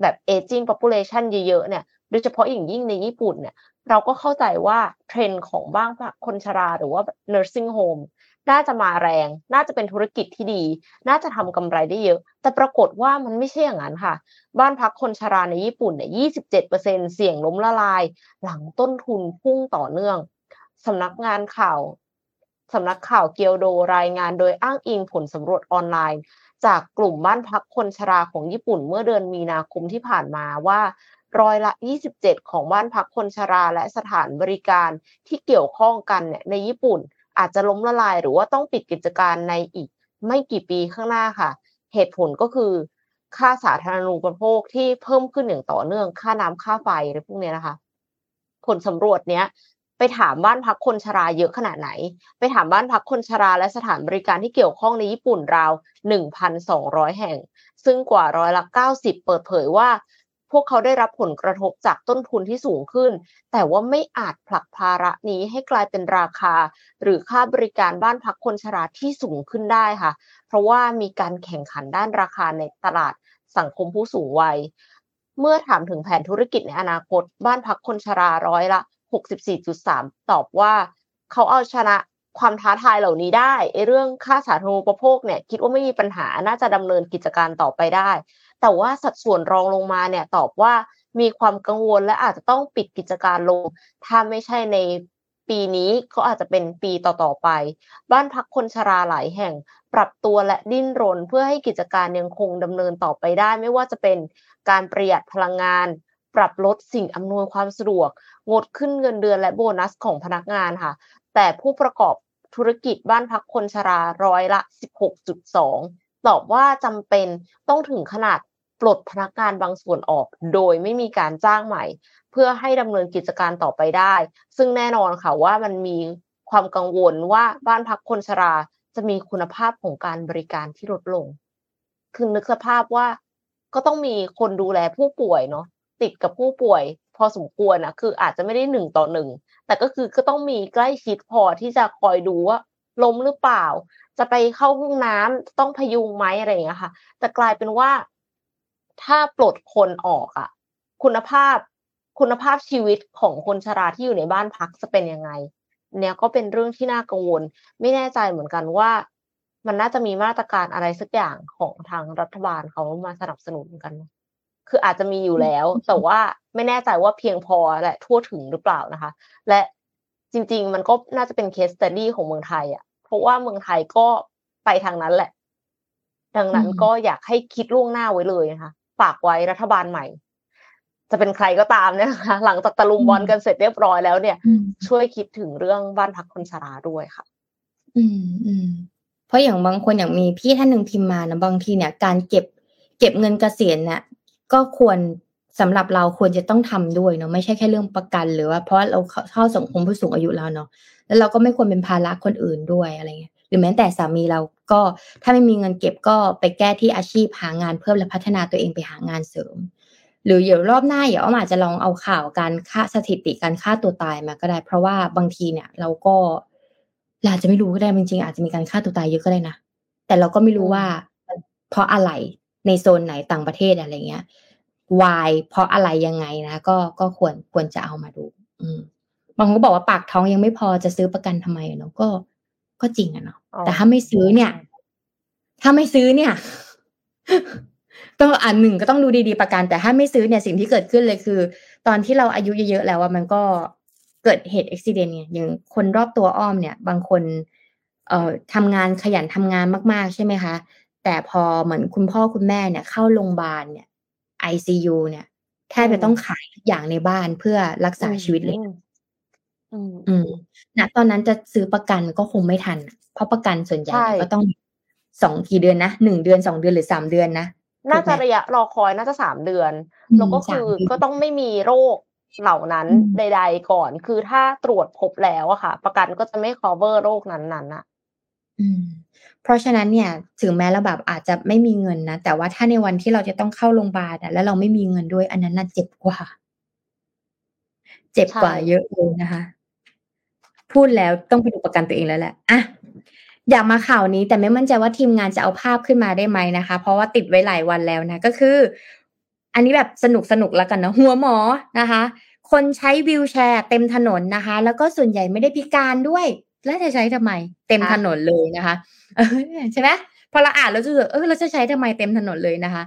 แบบ aging population เยอะๆเนี่ยโดยเฉพาะอย่างยิ่งในญี่ปุ่นเนี่ย เราก็เข้าใจว่าเทรนด์ของบ้านพักคนชราหรือว่า nursing home น่าจะมาแรง น่าจะเป็นธุรกิจที่ดี น่าจะทำกำไรได้เยอะ แต่ปรากฏว่ามันไม่ใช่อย่างนั้นค่ะ บ้านพักคนชราในญี่ปุ่นเนี่ย27%เสี่ยงล้มละลาย หลังต้นทุนพุ่งต่อเนื่องสำนักงานข่าวสำนักข่าวเกียวโดรายงานโดยอ้างอิงผลสำรวจออนไลน์ จากกลุ่มบ้านพักคนชราของญี่ปุ่นเมื่อเดือนมีนาคมที่ผ่านมาว่าร้อยละ 27 ของบ้านพักคนชราและสถานบริการที่เกี่ยวข้องกันเนี่ยในญี่ปุ่น อาจจะล้มละลายหรือว่าต้องปิดกิจการในอีกไม่กี่ปีข้างหน้าค่ะ เหตุผลก็คือค่าสาธารณูปโภคที่เพิ่มขึ้นอย่างต่อเนื่อง ค่าน้ำค่าไฟอะไรพวกนี้นะคะ ผลสำรวจเนี้ย ไปถามบ้านพักคนชราเยอะขนาดไหน ไปถามบ้านพักคนชราและสถานบริการที่เกี่ยวข้องในญี่ปุ่นราว 1,200 แห่ง ซึ่งกว่าร้อยละ 90 เปิดเผยว่า พวกเขาได้รับผลกระทบจากต้นทุนที่สูงขึ้น แต่ว่าไม่อาจผลักภาระนี้ให้กลายเป็นราคา หรือค่าบริการบ้านพักคนชราที่สูงขึ้นได้ค่ะ เพราะว่ามีการแข่งขันด้านราคาในตลาดสังคมผู้สูงวัย เมื่อถามถึงแผนธุรกิจในอนาคต บ้านพักคนชราร้อยละ 64.3 ตอบว่า เขาเอาชนะ ความท้าทายเหล่านี้ได้ไอ้เรื่องค่าสาธารณูปโภคเนี่ยคิดว่าไม่มีปัญหาน่าจะดำเนินกิจการต่อไปได้ แต่ว่าสัดส่วนรองลงมาเนี่ยตอบว่ามีความกังวลและอาจจะต้องปิดกิจการลง ถ้าไม่ใช่ในปีนี้ก็อาจจะเป็นปีต่อๆไป บ้านพักคนชราหลายแห่ง ปรับตัวและดิ้นรน เพื่อให้กิจการยังคงดำเนินต่อไปได้ ไม่ว่าจะเป็นการประหยัดพลังงาน ปรับลดสิ่งอำนวยความสะดวก งดขึ้นเงินเดือนและโบนัสของพนักงานค่ะ แต่ผู้ประกอบ ธุรกิจบ้านพักคนชราร้อยละ 16.2 ตอบว่าจำเป็นต้องถึงขนาดปลดพนักงานบางส่วนออก โดยไม่มีการจ้างใหม่ เพื่อให้ดำเนินกิจการต่อไปได้ ซึ่งแน่นอนค่ะว่ามันมีความกังวลว่าบ้านพักคนชราจะมีคุณภาพของการบริการที่ลดลง คือนึกสภาพว่าก็ต้องมีคนดูแลผู้ป่วยเนาะติดกับผู้ป่วย พอสมควรนะคืออาจจะไม่ได้หนึ่งต่อหนึ่ง แต่ก็คือก็ต้องมีใกล้ชิดพอที่จะคอยดูว่าล้มหรือเปล่า จะไปเข้าห้องน้ำต้องพยุงไหมอะไรอย่างเงี้ยค่ะ แต่กลายเป็นว่า ถ้าปลดคนออกอะคุณภาพคุณภาพชีวิตของคนชราที่อยู่ในบ้านพักจะเป็นยังไง เนี้ยก็เป็นเรื่องที่น่ากังวล ไม่แน่ใจเหมือนกันว่า มันน่าจะมีมาตรการอะไรสักอย่างของทางรัฐบาลเขามาสนับสนุนกัน คืออาจจะมีอยู่แล้ว แต่ว่าไม่แน่ใจว่าเพียงพอและทั่วถึงหรือเปล่านะคะ และจริง ๆ มันก็น่าจะเป็น case study ของเมืองไทยอะ เพราะว่าเมืองไทยก็ไปทางนั้นแหละ ดังนั้นก็อยากให้คิดล่วงหน้าไว้เลยนะคะ ฝากไว้รัฐบาลใหม่ จะเป็นใครก็ตามเนี่ยนะคะ หลังจากตะลุมบอลกันเสร็จเรียบร้อยแล้วเนี่ย ช่วยคิดถึงเรื่องบ้านพักคนชราด้วยค่ะ อืมอืมเพราะอย่างบางคนอย่างมีพี่ท่านหนึ่งพิมพ์มานะบางทีเนี่ยการเก็บเก็บเงินเกษียณเนี่ย ก็ควรสำหรับเราควรจะต้องทำด้วยเนาะไม่ใช่แค่เรื่องประกัน หรือว่าเพราะเราเข้าสังคมผู้สูงอายุแล้วเนาะแล้วเราก็ไม่ควรเป็นภาระคนอื่นด้วยอะไรเงี้ยหรือแม้แต่สามีเราก็ถ้าไม่มีเงินเก็บก็ไปแก้ที่อาชีพหางานเพิ่มและพัฒนาตัวเองไปหางานเสริม หรือเดี๋ยวรอบหน้าเดี๋ยวอาจจะลองเอาข่าวการค่าสถิติการฆ่าตัวตายมาก็ได้ เพราะว่าบางทีเนี่ย เราก็อาจจะไม่รู้ก็ได้จริงๆอาจจะมีการฆ่าตัวตายเยอะก็ได้นะแต่เราก็ไม่รู้ว่าเพราะอะไรในโซนไหนต่างประเทศอะไรเงี้ย วายเพราะอะไรยังไงนะ ก็ก็ควรควรจะเอามาดู อืมบางคนก็บอกว่าปากท้องยังไม่พอจะซื้อประกันทำไมเนาะก็ก็จริงอะเนาะแต่ถ้าไม่ซื้อเนี่ย ถ้าไม่ซื้อเนี่ย ต้องอ่านหนึ่งก็ต้องดูดีๆประกัน แต่ถ้าไม่ซื้อเนี่ยสิ่งที่เกิดขึ้นเลยคือ ตอนที่เราอายุเยอะๆแล้วว่ามันก็เกิดเหตุอุบิเหตุเนี่ยอย่างคนรอบตัวอ้อมเนี่ย บางคน เอ่อทำงานขยันทำงานมาก ๆ ใช่ไหมคะ แต่พอเหมือนคุณพ่อคุณแม่เนี่ย เข้าโรงพยาบาลเนี่ย ICU เนี่ยแทบจะต้องขายทุกอย่างในบ้านเพื่อรักษาชีวิตเลยอืมนะตอนนั้นจะซื้อประกันก็คงไม่ทัน เพราะประกันส่วนใหญ่ก็ต้องสองกี่เดือนนะหนึ่งเดือนสองเดือนหรือสามเดือนนะน่าจะระยะรอคอยน่าจะสามเดือนแล้วก็คือก็ต้องไม่มีโรคเหล่านั้นใด ๆ ก่อน คือถ้าตรวจพบแล้วอะค่ะ ประกันก็จะไม่ cover โรคนั้นๆอะอืม เพราะฉะนั้นเนี่ยถึงแม้เราแบบอาจจะไม่มีเงินนะแต่ว่าถ้าในวันที่เราจะต้องเข้าโรงพยาบาลแล้วเราไม่มีเงินด้วย อันนั้นน่าเจ็บกว่า เจ็บกว่าเยอะเลยนะคะ พูดแล้วต้องไปดูประกันตัวเองแล้วแหละอะอยากมาข่าวนี้แต่ไม่มั่นใจว่าทีมงานจะเอาภาพขึ้นมาได้ไหมนะคะ เพราะว่าติดไว้หลายวันแล้วนะก็คือ อันนี้แบบสนุกสนุกแล้วกันนะหัวหมอนะคะ คนใช้วิวแชร์เต็มถนนนะคะ แล้วก็ส่วนใหญ่ไม่ได้พิการด้วย แล้วจะใช้ทำไม เต็มถนนเลยนะคะใช่ไหมพอเราอ่านแล้วจะเออเราจะใช้ทำไมเต็มถนนเลยนะคะ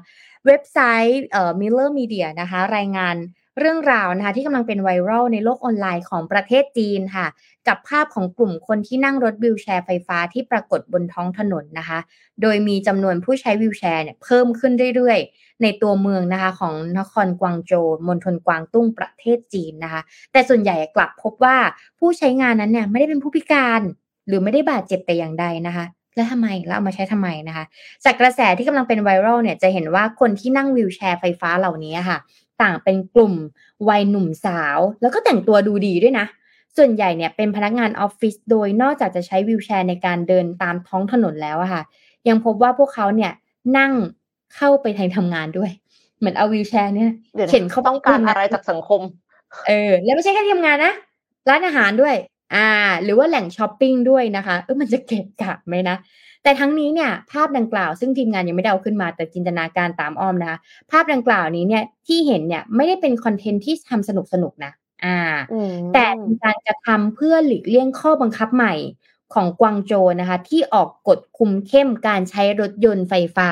เว็บไซต์เอ่อ Miller Media นะคะ รายงานเรื่องราวนะคะที่กำลังเป็นไวรัลในโลกออนไลน์ของประเทศจีนค่ะ กับภาพของกลุ่มคนที่นั่งรถวิวแชร์ไฟฟ้าที่ปรากฏบนท้องถนนนะคะ โดยมีจำนวนผู้ใช้วิวแชร์เนี่ยเพิ่มขึ้นเรื่อยๆ ในตัวเมืองนะคะของนครกวางโจวมณฑลกวางตุ้งประเทศจีนนะคะ แต่ส่วนใหญ่กลับพบว่าผู้ใช้งานนั้นเนี่ยไม่ได้เป็นผู้พิการหรือไม่ได้บาดเจ็บแต่อย่างใดนะคะแล้วทำไมแล้วเอามาใช้ทำไมนะคะ จากกระแสที่กำลังเป็นไวรัลเนี่ยจะเห็นว่าคนที่นั่งวิวแชร์ไฟฟ้าเหล่านี้ค่ะ ต่างเป็นกลุ่มวัยหนุ่มสาว แล้วก็แต่งตัวดูดีด้วยนะ ส่วนใหญ่เนี่ยเป็นพนักงานออฟฟิศโดยนอกจากจะใช้วิวแชร์ในการเดินตามท้องถนนแล้วอะค่ะ ยังพบว่าพวกเขาเนี่ยนั่ง เข้าไปทางทำงานด้วย เหมือนเอา wheelchair เนี่ยเห็นเขาต้องการอะไรจากสังคม เออ แล้วไม่ใช่แค่ทำงานนะ ร้านอาหารด้วย อ่า หรือว่าแหล่งช้อปปิ้งด้วยนะคะ เออมันจะเก็บกะไหมนะแต่ทั้งนี้เนี่ยภาพดังกล่าวซึ่งทีมงานยังไม่ได้เอาขึ้นมาแต่จินตนาการตามอ้อมนะคะภาพดังกล่าวนี้เนี่ยที่เห็นเนี่ยไม่ได้เป็น content ที่ทำสนุกสนุกนะ อ่า แต่เป็นการกระทำเพื่อหลีกเลี่ยงข้อบังคับใหม่ของกวางโจวนะคะ ที่ออกกฎคุมเข้มการใช้รถยนต์ไฟฟ้า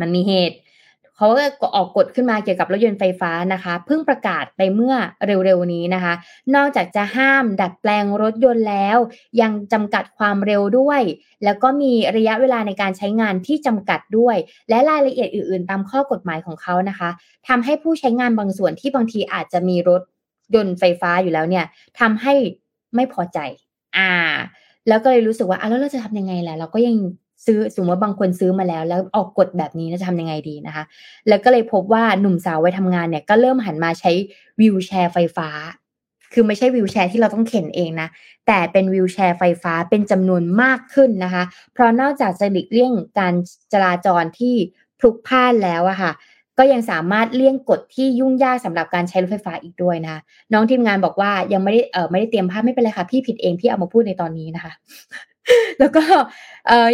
มันมีเหตุเขาก็ออกกฎขึ้นมาเกี่ยวกับรถยนต์ไฟฟ้านะคะ เพิ่งประกาศไปเมื่อเร็วๆนี้นะคะ นอกจากจะห้ามดัดแปลงรถยนต์แล้ว ยังจำกัดความเร็วด้วย แล้วก็มีระยะเวลาในการใช้งานที่จำกัดด้วย และรายละเอียดอื่นๆ ตามข้อกฎหมายของเขานะคะทำให้ผู้ใช้งานบางส่วนที่บางทีอาจจะมีรถยนต์ไฟฟ้าอยู่แล้วเนี่ยทำให้ไม่พอใจ อ่า แล้วก็เลยรู้สึกว่าอะแล้วเราจะทำยังไงแหละเราก็ยัง ซื้อสมมติว่าบางคนซื้อมาแล้ว แล้วออกกฎแบบนี้จะทำยังไงดีนะคะ แล้วก็เลยพบว่าหนุ่มสาววัยทำงานเนี่ยก็เริ่มหันมาใช้วิวแชร์ไฟฟ้า คือไม่ใช่วิวแชร์ที่เราต้องเข็นเองนะ แต่เป็นวิวแชร์ไฟฟ้าเป็นจำนวนมากขึ้นนะคะ เพราะนอกจากจะหลีกเลี่ยงการจราจรที่พลุกพล่านแล้วอะค่ะก็ยังสามารถเลี่ยงกฎที่ยุ่งยากสำหรับการใช้รถไฟฟ้าอีกด้วยนะน้องทีมงานบอกว่ายังไม่ได้เออไม่ได้เตรียมภาพไม่เป็นไรค่ะ พี่ผิดเองพี่เอามาพูดในตอนนี้นะคะ แล้วก็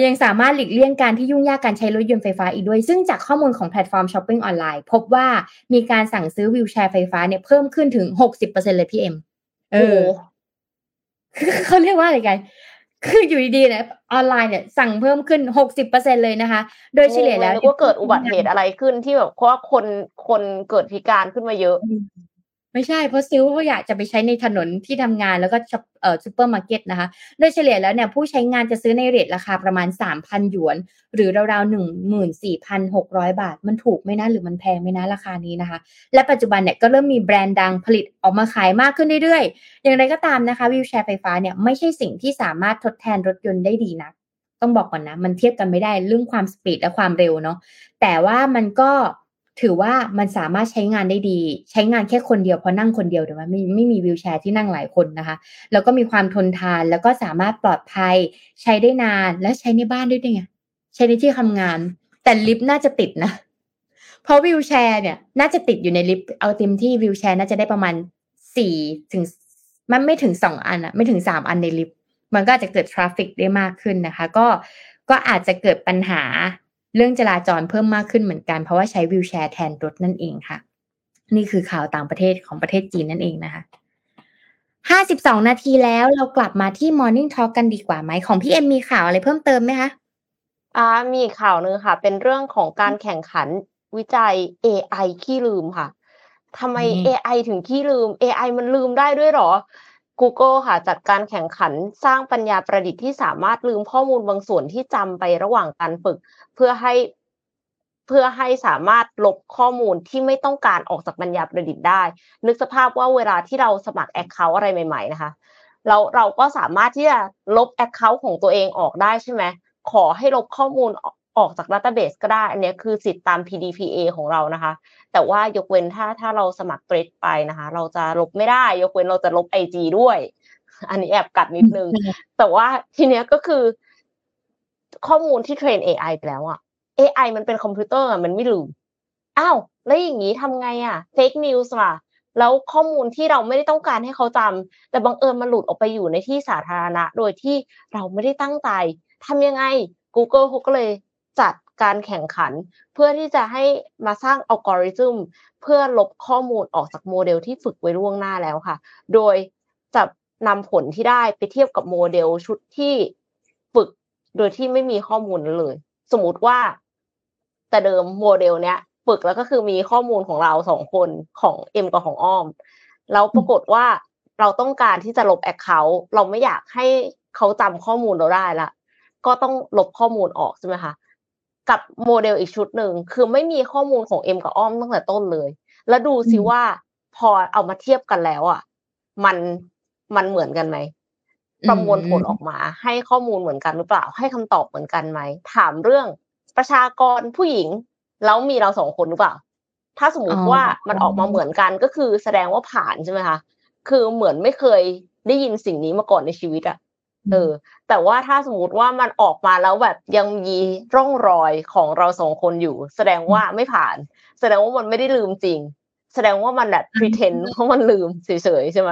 ยังสามารถหลีกเลี่ยงการที่ยุ่งยากการใช้รถยนต์ไฟฟ้าอีกด้วย ซึ่งจากข้อมูลของแพลตฟอร์มช้อปปิ้งออนไลน์พบว่ามีการสั่งซื้อ wheelchair ไฟฟ้าเนี่ยเพิ่มขึ้นถึงหกสิบเปอร์เซ็นเลยพี่เอ็มเออเขาเรียกว่าอะไรกัน คืออยู่ดีๆเนี่ยออนไลน์เนี่ยสั่งเพิ่มขึ้นหกสิบเปอร์เซ็นเลยนะคะ โดยเฉลี่ยแล้วก็เกิดอุบัติเหตุอะไรขึ้นที่แบบเพราะคนคนเกิดพิการขึ้นมาเยอะ ไม่ใช่เพราะซิลเขาอยากจะไปใช้ในถนนที่ทำงานแล้วก็เอ่อซูเปอร์มาร์เก็ตนะคะ โดยเฉลี่ยแล้วเนี่ยผู้ใช้งานจะซื้อใน rate ราคาประมาณสามพันหยวน หรือราวๆหนึ่งหมื่นสี่พันหกร้อยบาท มันถูกไหมนะหรือมันแพงไหมนะราคานี้นะคะ และปัจจุบันเนี่ยก็เริ่มมีแบรนด์ดังผลิตออกมาขายมากขึ้นเรื่อยๆ อย่างไรก็ตามนะคะ wheelchair ไฟฟ้าเนี่ยไม่ใช่สิ่งที่สามารถทดแทนรถยนต์ได้ดีนะต้องบอกก่อนนะ มันเทียบกันไม่ได้เรื่องความ speed และความเร็วเนาะแต่ว่ามันก็ ถือว่ามันสามารถใช้งานได้ดี ใช้งานแค่คนเดียวเพราะนั่งคนเดียวแต่ว่าไม่ไม่มี wheelchair ที่นั่งหลายคนนะคะ แล้วก็มีความทนทานแล้วก็สามารถปลอดภัย ใช้ได้นานและใช้ในบ้านด้วยไงใช้ในที่ทำงาน แต่ลิฟต์น่าจะติดนะ เพราะ wheelchair เนี่ย น่าจะติดอยู่ในลิฟต์เอาเต็มที่ wheelchair น่าจะได้ประมาณสี่ถึงมันไม่ถึงสองอันอะไม่ถึงสามอันในลิฟต์มันก็อาจจะเกิด traffic ได้มากขึ้นนะคะ ก็ก็อาจจะเกิดปัญหา เรื่องจราจรเพิ่มมากขึ้นเหมือนกัน เพราะว่าใช้วิวแชร์แทนรถนั่นเองค่ะ นี่คือข่าวต่างประเทศของประเทศจีนนั่นเองนะคะห้าสิบสองนาทีแล้วเรากลับมาที่ Morning Talk กันดีกว่าไหมของพี่เอ็มมีข่าวอะไรเพิ่มเติมไหมคะอ่ามีข่าวนึงค่ะ เป็นเรื่องของการแข่งขันวิจัย AI ขี้ลืมค่ะทำไม AI ถึงขี้ลืม AI มันลืมได้ด้วยหรอ Google ค่ะจัดการแข่งขันสร้างปัญญาประดิษฐ์ที่สามารถลืมข้อมูลบางส่วนที่จำไประหว่างการฝึก เพื่อให้เพื่อให้สามารถลบข้อมูลที่ไม่ต้องการออกจากปัญญาประดิษฐ์ได้ นึกสภาพว่าเวลาที่เราสมัคร account อะไรใหม่ๆนะคะเราเราก็สามารถที่จะลบ account ของตัวเองออกได้ใช่ไหมขอให้ลบข้อมูล ออกจาก database ก็ได้ อันนี้คือสิทธิ์ตาม PDPA ของเรานะคะ แต่ว่ายกเว้นถ้าถ้าเราสมัคร Threads ไปนะคะ เราจะลบไม่ได้ ยกเว้นเราจะลบไอจีด้วย อันนี้แอบกัดนิดนึง แต่ว่าทีเนี้ยก็คือ ข้อมูลที่เทรน AI ไปแล้วอะ AI มันเป็นคอมพิวเตอร์อะมันไม่ลืม อ้าว แล้วอย่างนี้ทำไงอะเฟกนิวส์ล่ะแล้วข้อมูลที่เราไม่ได้ต้องการให้เขาจำแต่บังเอิญมันหลุดออกไปอยู่ในที่สาธารณะ โดยที่เราไม่ได้ตั้งใจทำยังไง Google เขาก็เลย จัดการแข่งขัน เพื่อที่จะให้มาสร้างอัลกอริทึมเพื่อลบข้อมูลออกจากโมเดลที่ฝึกไว้ล่วงหน้าแล้วค่ะ โดยจะนำผลที่ได้ไปเทียบกับโมเดลชุดที่ฝึกโดยที่ไม่มีข้อมูลเลย สมมติว่า แต่เดิมโมเดลเนี้ยฝึกแล้วก็คือมีข้อมูลของเราสองคนของเอ็มกับของอ้อมแล้วปรากฏว่าเราต้องการที่จะลบ account เราไม่อยากให้เขาจำข้อมูลเราได้ละก็ต้องลบข้อมูลออกใช่ไหมคะ กับโมเดลอีกชุดหนึ่งคือไม่มีข้อมูลของเอ็มกับอ้อมตั้งแต่ต้นเลย แล้วดูซิว่าพอเอามาเทียบกันแล้วอะ มันมันเหมือนกันไหมประมวลผลออกมา ให้ข้อมูลเหมือนกันหรือเปล่า ให้คำตอบเหมือนกันไหมถามเรื่องประชากรผู้หญิง แล้วมีเราสองคนหรือเปล่า ถ้าสมมติว่ามันออกมาเหมือนกันก็คือแสดงว่าผ่านใช่ไหมคะคือเหมือนไม่เคยได้ยินสิ่งนี้มาก่อนในชีวิตอะ เออ แต่ว่าถ้าสมมติว่ามันออกมาแล้วแบบยังมีร่องรอยของเราสองคนอยู่ แสดงว่าไม่ผ่าน แสดงว่ามันไม่ได้ลืมจริง แสดงว่ามันแบบ pretend เพราะมันลืมเฉยๆใช่ไหม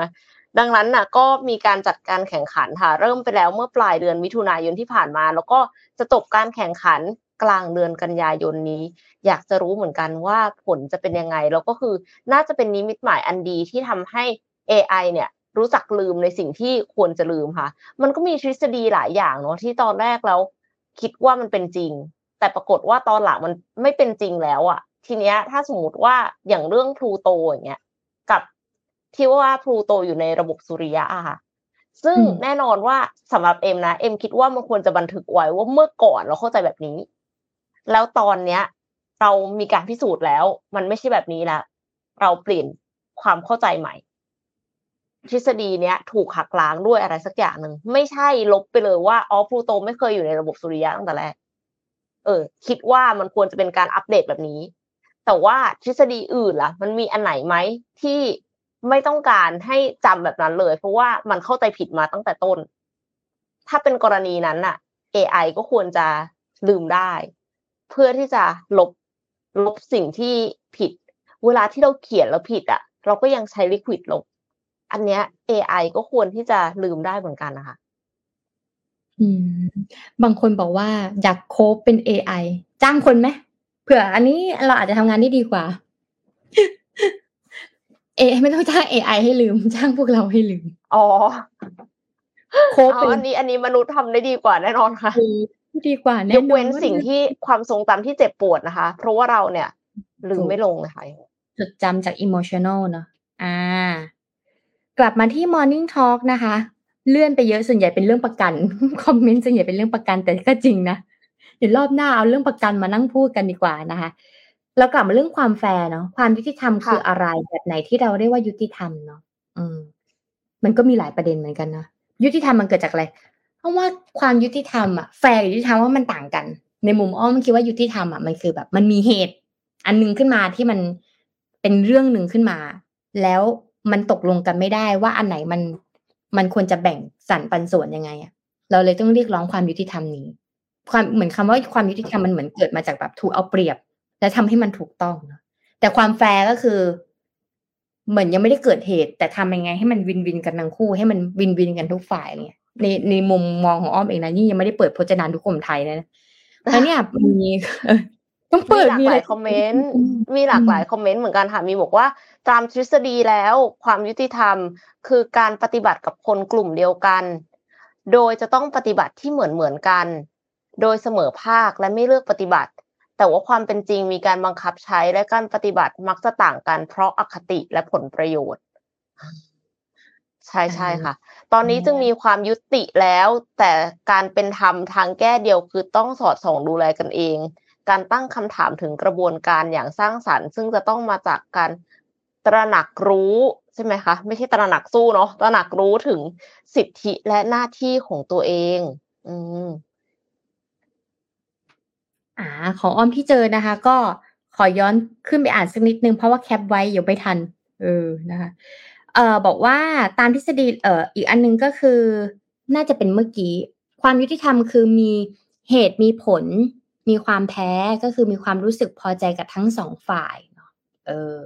ดังนั้นน่ะก็มีการจัดการแข่งขันค่ะ เริ่มไปแล้วเมื่อปลายเดือนมิถุนายนที่ผ่านมา แล้วก็จะจบการแข่งขันกลางเดือนกันยายนนี้ อยากจะรู้เหมือนกันว่าผลจะเป็นยังไง แล้วก็คือน่าจะเป็นนิมิตหมายอันดีที่ทำให้ AI เนี่ย รู้จักลืมในสิ่งที่ควรจะลืมค่ะ มันก็มีทฤษฎีหลายอย่างเนาะที่ตอนแรกแล้วคิดว่ามันเป็นจริง แต่ปรากฏว่าตอนหลังมันไม่เป็นจริงแล้วอะทีเนี้ยถ้าสมมติว่าอย่างเรื่องพลูโตอย่างเงี้ยกับที่ว่าพลูโตอยู่ในระบบสุริยะอะค่ะซึ่งแน่นอนว่าสำหรับเอ็มนะเอ็มคิดว่ามันควรจะบันทึกไว้ว่าเมื่อก่อนเราเข้าใจแบบนี้ แล้วตอนเนี้ย เรามีการพิสูจน์แล้ว มันไม่ใช่แบบนี้แล้วเราเปลี่ยนความเข้าใจใหม่ ทฤษฎีเนี้ยถูกหักล้างด้วยอะไรสักอย่างหนึ่งไม่ใช่ลบไปเลยว่าอ๋อพลูโตไม่เคยอยู่ในระบบสุริยะตั้งแต่แรกเออ คิดว่ามันควรจะเป็นการอัปเดตแบบนี้ แต่ว่าทฤษฎีอื่นล่ะ มันมีอันไหนไหมที่ไม่ต้องการให้จำแบบนั้นเลย เพราะว่ามันเข้าใจผิดมาตั้งแต่ต้น ถ้าเป็นกรณีนั้นน่ะ AI ก็ควรจะลืมได้ เพื่อที่จะลบลบสิ่งที่ผิด เวลาที่เราเขียนแล้วผิดอะ เราก็ยังใช้ลิควิดลบ อันเนี้ย AI ก็ควรที่จะลืมได้เหมือนกันนะคะอืมบางคนบอกว่าอยากโคบเป็น AI จ้างคนไหมเผื่ออันนี้เราอาจจะทำงานได้ดีกว่า เอ ไม่ต้องจ้าง AI ให้ลืม จ้างพวกเราให้ลืม อ๋อโคเป็นอันนี้ อันนี้มนุษย์ทำได้ดีกว่าแน่นอนค่ะดีกว่าแน่ยกเว้นสิ่งที่ความทรงจำที่เจ็บปวดนะคะ เพราะว่าเราเนี่ย ลืมไม่ลงเลยค่ะจดจำจาก emotional เนาะอ่า กลับมาที่ Morning Talk นะคะ เลื่อนไปเยอะส่วนใหญ่เป็นเรื่องประกัน คอมเมนต์ส่วนใหญ่เป็นเรื่องประกันแต่ก็จริงนะเดี๋ยวรอบหน้าเอาเรื่องประกันมานั่งพูดกันดีกว่านะคะแล้วกลับมาเรื่องความแฟร์เนาะความยุติธรรมคืออะไรแบบไหนที่เราเรียกว่ายุติธรรมเนาะอืม มันก็มีหลายประเด็นเหมือนกันนะยุติธรรมมันเกิดจากอะไร เพราะว่าความยุติธรรมอะแฟร์ยุติธรรมว่ามันต่างกัน ในมุมอ้อมคิดว่ายุติธรรมอะมันคือแบบ มันมีเหตุ อันนึงขึ้นมาที่มันเป็นเรื่องหนึ่งขึ้นมา แล้ว มันตกลงกันไม่ได้ว่าอันไหนมันมันควรจะแบ่งสรรปันส่วนยังไงอะเราเลยต้องเรียกร้องความยุติธรรมนี้ ความเหมือนคำว่าความยุติธรรมมันเหมือนเกิดมาจากแบบถูกเอาเปรียบ และทำให้มันถูกต้องนะแต่ความแฟร์ก็คือ เหมือนยังไม่ได้เกิดเหตุ แต่ทำยังไง ให้มันวินวินกันทั้งคู่ ให้มันวินวินกันทุกฝ่ายเนี่ยในในมุมมองของอ้อมเองนะนี่ยังไม่ได้เปิดพจนานุกรมไทยนะแล้วเนี่ยมี ต้องเปิดมีหลายคอมเมนต์มีหลากหลายคอมเมนต์เหมือนกันค่ะมีบอกว่า ตามทฤษฎีแล้วความยุติธรรม คือการปฏิบัติกับคนกลุ่มเดียวกัน โดยจะต้องปฏิบัติที่เหมือนเหมือนกัน โดยเสมอภาคและไม่เลือกปฏิบัติ แต่ว่าความเป็นจริงมีการบังคับใช้และการปฏิบัติมักจะต่างกัน เพราะอคติและผลประโยชน์ใช่ใช่ค่ะ ตอนนี้จึงมีความยุติแล้ว แต่การเป็นธรรมทางแก้เดียวคือต้องสอดส่องดูแลกันเอง การตั้งคำถามถึงกระบวนการอย่างสร้างสรรค์ ซึ่งจะต้องมาจากการตระหนักรู้ใช่ไหมคะ ไม่ใช่ตระหนักสู้เนาะตระหนักรู้ถึงสิทธิและหน้าที่ของตัวเอง อืมอ่า ของอ้อมที่เจอนะคะ ก็ขอย้อนขึ้นไปอ่านสักนิดนึงเพราะว่าแคปไว้อยู่ไม่ทัน เออนะคะเอ่อบอกว่าตามทฤษฎีเอ่ออีกอันนึงก็คือ น่าจะเป็นเมื่อกี้ ความยุติธรรมคือมีเหตุมีผล มีความแพ้ก็คือมีความรู้สึกพอใจกับทั้งสองฝ่ายเนาะเออ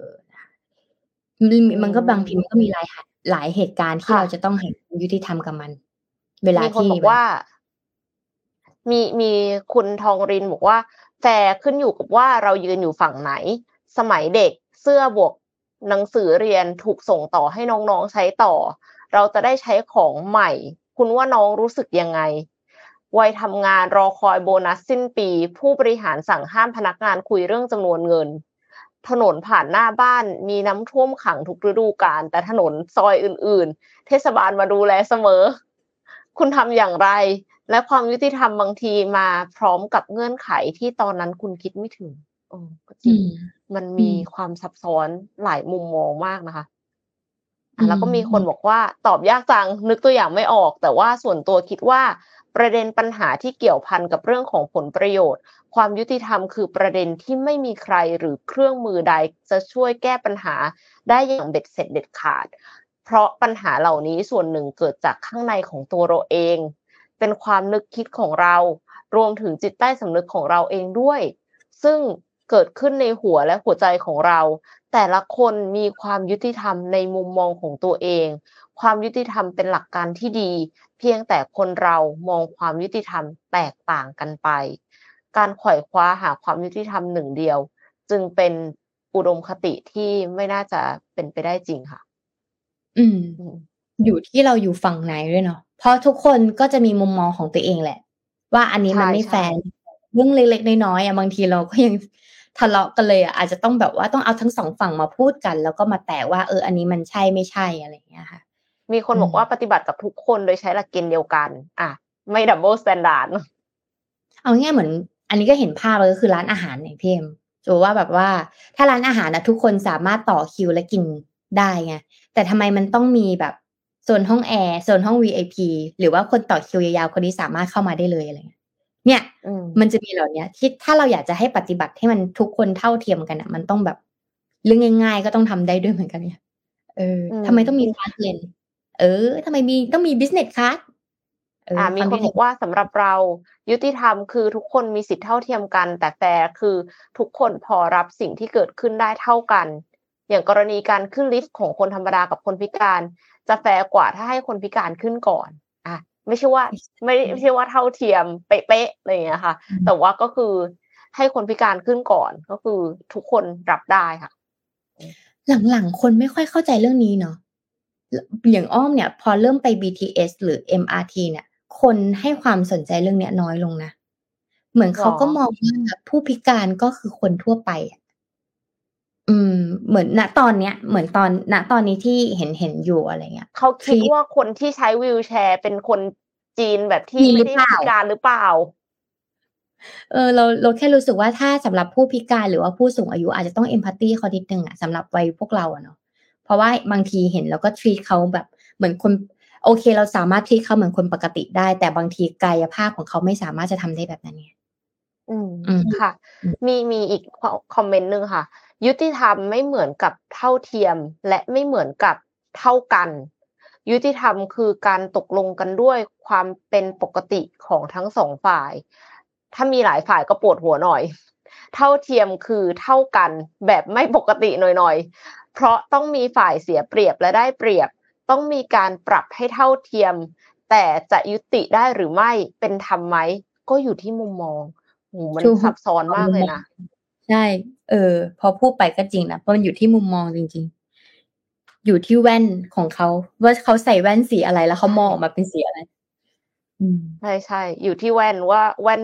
มันก็บางทีมันก็มีหลายหลายเหตุการณ์ที่เราจะต้องเห็นยุติธรรมกับมัน เวลาที่บอกว่า มีมีคุณทองรินบอกว่าแฟร์ขึ้นอยู่กับว่าเรายืนอยู่ฝั่งไหน สมัยเด็กเสื้อบวกหนังสือเรียนถูกส่งต่อให้น้องๆใช้ต่อ เราจะได้ใช้ของใหม่ คุณว่าน้องรู้สึกยังไง วัยทำงานรอคอยโบนัสสิ้นปี ผู้บริหารสั่งห้ามพนักงานคุยเรื่องจำนวนเงิน ถนนผ่านหน้าบ้านมีน้ำท่วมขังทุกฤดูกาลแต่ถนนซอยอื่น ๆ เทศบาลมาดูแลเสมอ คุณทำอย่างไร และความยุติธรรมบางทีมาพร้อมกับเงื่อนไขที่ตอนนั้นคุณคิดไม่ถึงอ๋อจริงมันมีความซับซ้อนหลายมุมมองมากนะคะแล้วก็มีคนบอกว่าตอบยากจังนึกตัวอย่างไม่ออก แต่ว่าส่วนตัวคิดว่า ประเด็นปัญหาที่เกี่ยวพันกับเรื่องของผลประโยชน์ ความยุติธรรมคือประเด็นที่ไม่มีใครหรือเครื่องมือใดจะช่วยแก้ปัญหาได้อย่างเบ็ดเสร็จเด็ดขาด เพราะปัญหาเหล่านี้ส่วนหนึ่งเกิดจากข้างในของตัวเราเอง เป็นความนึกคิดของเรา รวมถึงจิตใต้สำนึกของเราเองด้วย ซึ่งเกิดขึ้นในหัวและหัวใจของเรา แต่ละคนมีความยุติธรรมในมุมมองของตัวเอง ความยุติธรรมเป็นหลักการที่ดีพียงแต่คนเรามองความยุติธรรมแตกต่างกันไป การขว่ยคว้าหาความยุติธรรมหนึ่งเดียว จึงเป็นอุดมคติที่ไม่น่าจะเป็นไปได้จริงค่ะ อืม อยู่ที่เราอยู่ฝั่งไหนด้วยเนาะเพราะทุกคนก็จะมีมุมมองของตัวเองแหละ ว่าอันนี้มันไม่แฟร์เรื่องเล็กๆน้อยๆอะบางทีเราก็ยังทะเลาะกันเลยอะอาจจะต้องแบบว่าต้องเอาทั้งสองฝั่งมาพูดกัน แล้วก็มาแตกว่าเอออันนี้มันใช่ไม่ใช่อะไรอย่างเงี้ยค่ะ มีคนบอกว่าปฏิบัติกับทุกคนโดยใช้หลักเกณฑ์เดียวกัน อะ ไม่ double standardเอาง่ายเหมือน อันนี้ก็เห็นภาพเลยก็คือร้านอาหารเนี่ยพี่เอ็มดูว่าแบบว่า ถ้าร้านอาหารนะทุกคนสามารถต่อคิวและกินได้ไงแต่ทำไมมันต้องมีแบบโซนห้องแอร์โซนห้อง VIP หรือว่าคนต่อคิวยาวๆคนนี้สามารถเข้ามาได้เลยอะไรเงี้ยเนี่ยมันจะมีเหล่านี้ที่ถ้าเราอยากจะให้ปฏิบัติให้มันทุกคนเท่าเทียมกันอะ มันต้องแบบเรื่องง่าย ๆ ก็ต้องทำได้ด้วยเหมือนกันเนี่ยเออทำไมต้องมีคลาสเลน เออทำไมมีต้องมีบิสเนสคลาสอ่ามีคนบอกว่าสำหรับเรายุติธรรมคือทุกคนมีสิทธิเท่าเทียมกัน แต่แฟร์คือทุกคนพอรับสิ่งที่เกิดขึ้นได้เท่ากัน อย่างกรณีการขึ้นลิฟต์ของคนธรรมดากับคนพิการ จะแฟร์กว่าถ้าให้คนพิการขึ้นก่อนอะไม่ใช่ว่าไม่ไม่ใช่ว่าเท่าเทียมเป๊ะๆอะไรอย่างเงี้ยค่ะ แต่ว่าก็คือให้คนพิการขึ้นก่อนก็คือทุกคนรับได้ค่ะ หลังๆคนไม่ค่อยเข้าใจเรื่องนี้เนาะ อย่างอ้อมเนี่ย พอเริ่มไป BTS หรือ MRT เนี่ย คนให้ความสนใจเรื่องเนี้ยน้อยลงนะ เหมือนเขาก็มองว่าผู้พิการก็คือคนทั่วไปอืม เหมือนณตอนเนี้ย เหมือนตอนณตอนนี้ที่เห็นเห็นอยู่อะไรเงี้ยเขาคิดว่าคนที่ใช้วีลแชร์เป็นคนจีนแบบที่ไม่ได้พิการหรือเปล่า เออเราเราแค่รู้สึกว่าถ้าสำหรับผู้พิการหรือว่าผู้สูงอายุอาจจะต้องเอมพัตตีเขาดิดนึงอะสำหรับวัยพวกเราอะเนาะ เพราะว่าบางทีเห็นแล้วก็ทรีตเขาแบบเหมือนคนโอเค เราสามารถทรีตเขาเหมือนคนปกติได้ แต่บางทีกายภาพของเขาไม่สามารถจะทำได้แบบนั้นเนี่ยอืมค่ะ มีมีอีกคอมเมนต์หนึ่งค่ะ ยุติธรรมไม่เหมือนกับเท่าเทียม และไม่เหมือนกับเท่ากัน ยุติธรรมคือการตกลงกันด้วยความเป็นปกติของทั้งสองฝ่าย ถ้ามีหลายฝ่ายก็ปวดหัวหน่อย เท่าเทียมคือเท่ากันแบบไม่ปกติหน่อยๆ เพราะต้องมีฝ่ายเสียเปรียบและได้เปรียบ ต้องมีการปรับให้เท่าเทียม แต่จะยุติได้หรือไม่เป็นธรรมไหมก็อยู่ที่มุมมองโหมันซับซ้อนมากเลยนะใช่ เออ พอพูดไปก็จริงนะเพราะมันอยู่ที่มุมมองจริง ๆ อยู่ที่แว่นของเขาว่าเขาใส่แว่นสีอะไรแล้วเขามองออกมาเป็นสีอะไรใช่ใช่อยู่ที่แว่นว่าแว่น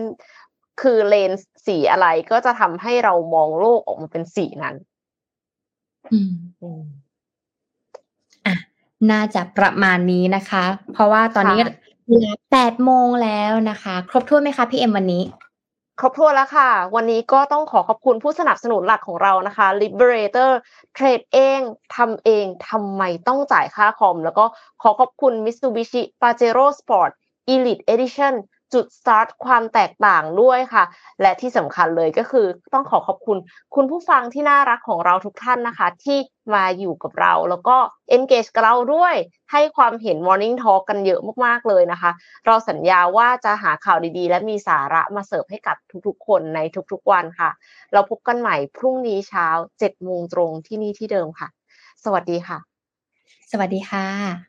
คือเลนส์สีอะไรก็จะทำให้เรามองโลกออกมาเป็นสีนั้น อืมอะน่าจะประมาณนี้นะคะ เพราะว่าตอนนี้เวลาแปดโมงแล้วนะคะ ครบถ้วนไหมคะพี่เอ็มวันนี้ ครบถ้วนแล้วค่ะ วันนี้ก็ต้องขอขอบคุณผู้สนับสนุนหลักของเรานะคะ Liberator เทรดเองทำเองทำไมต้องจ่ายค่าคอม แล้วก็ขอขอบคุณ Mitsubishi Pajero Sport Elite Edition จุดสตาร์ทความแตกต่างด้วยค่ะ และที่สำคัญเลยก็คือต้องขอขอบคุณ คุณผู้ฟังที่น่ารักของเราทุกท่านนะคะ ที่มาอยู่กับเราแล้วก็ engage กับเราด้วยให้ความเห็น morning talk กันเยอะมากๆเลยนะคะ เราสัญญาว่าจะหาข่าวดีๆ และมีสาระมาเสิร์ฟให้กับทุกๆ คนในทุกๆวันค่ะ เราพบกันใหม่พรุ่งนี้เช้า7โมงตรงที่นี่ที่เดิมค่ะ สวัสดีค่ะ สวัสดีค่ะ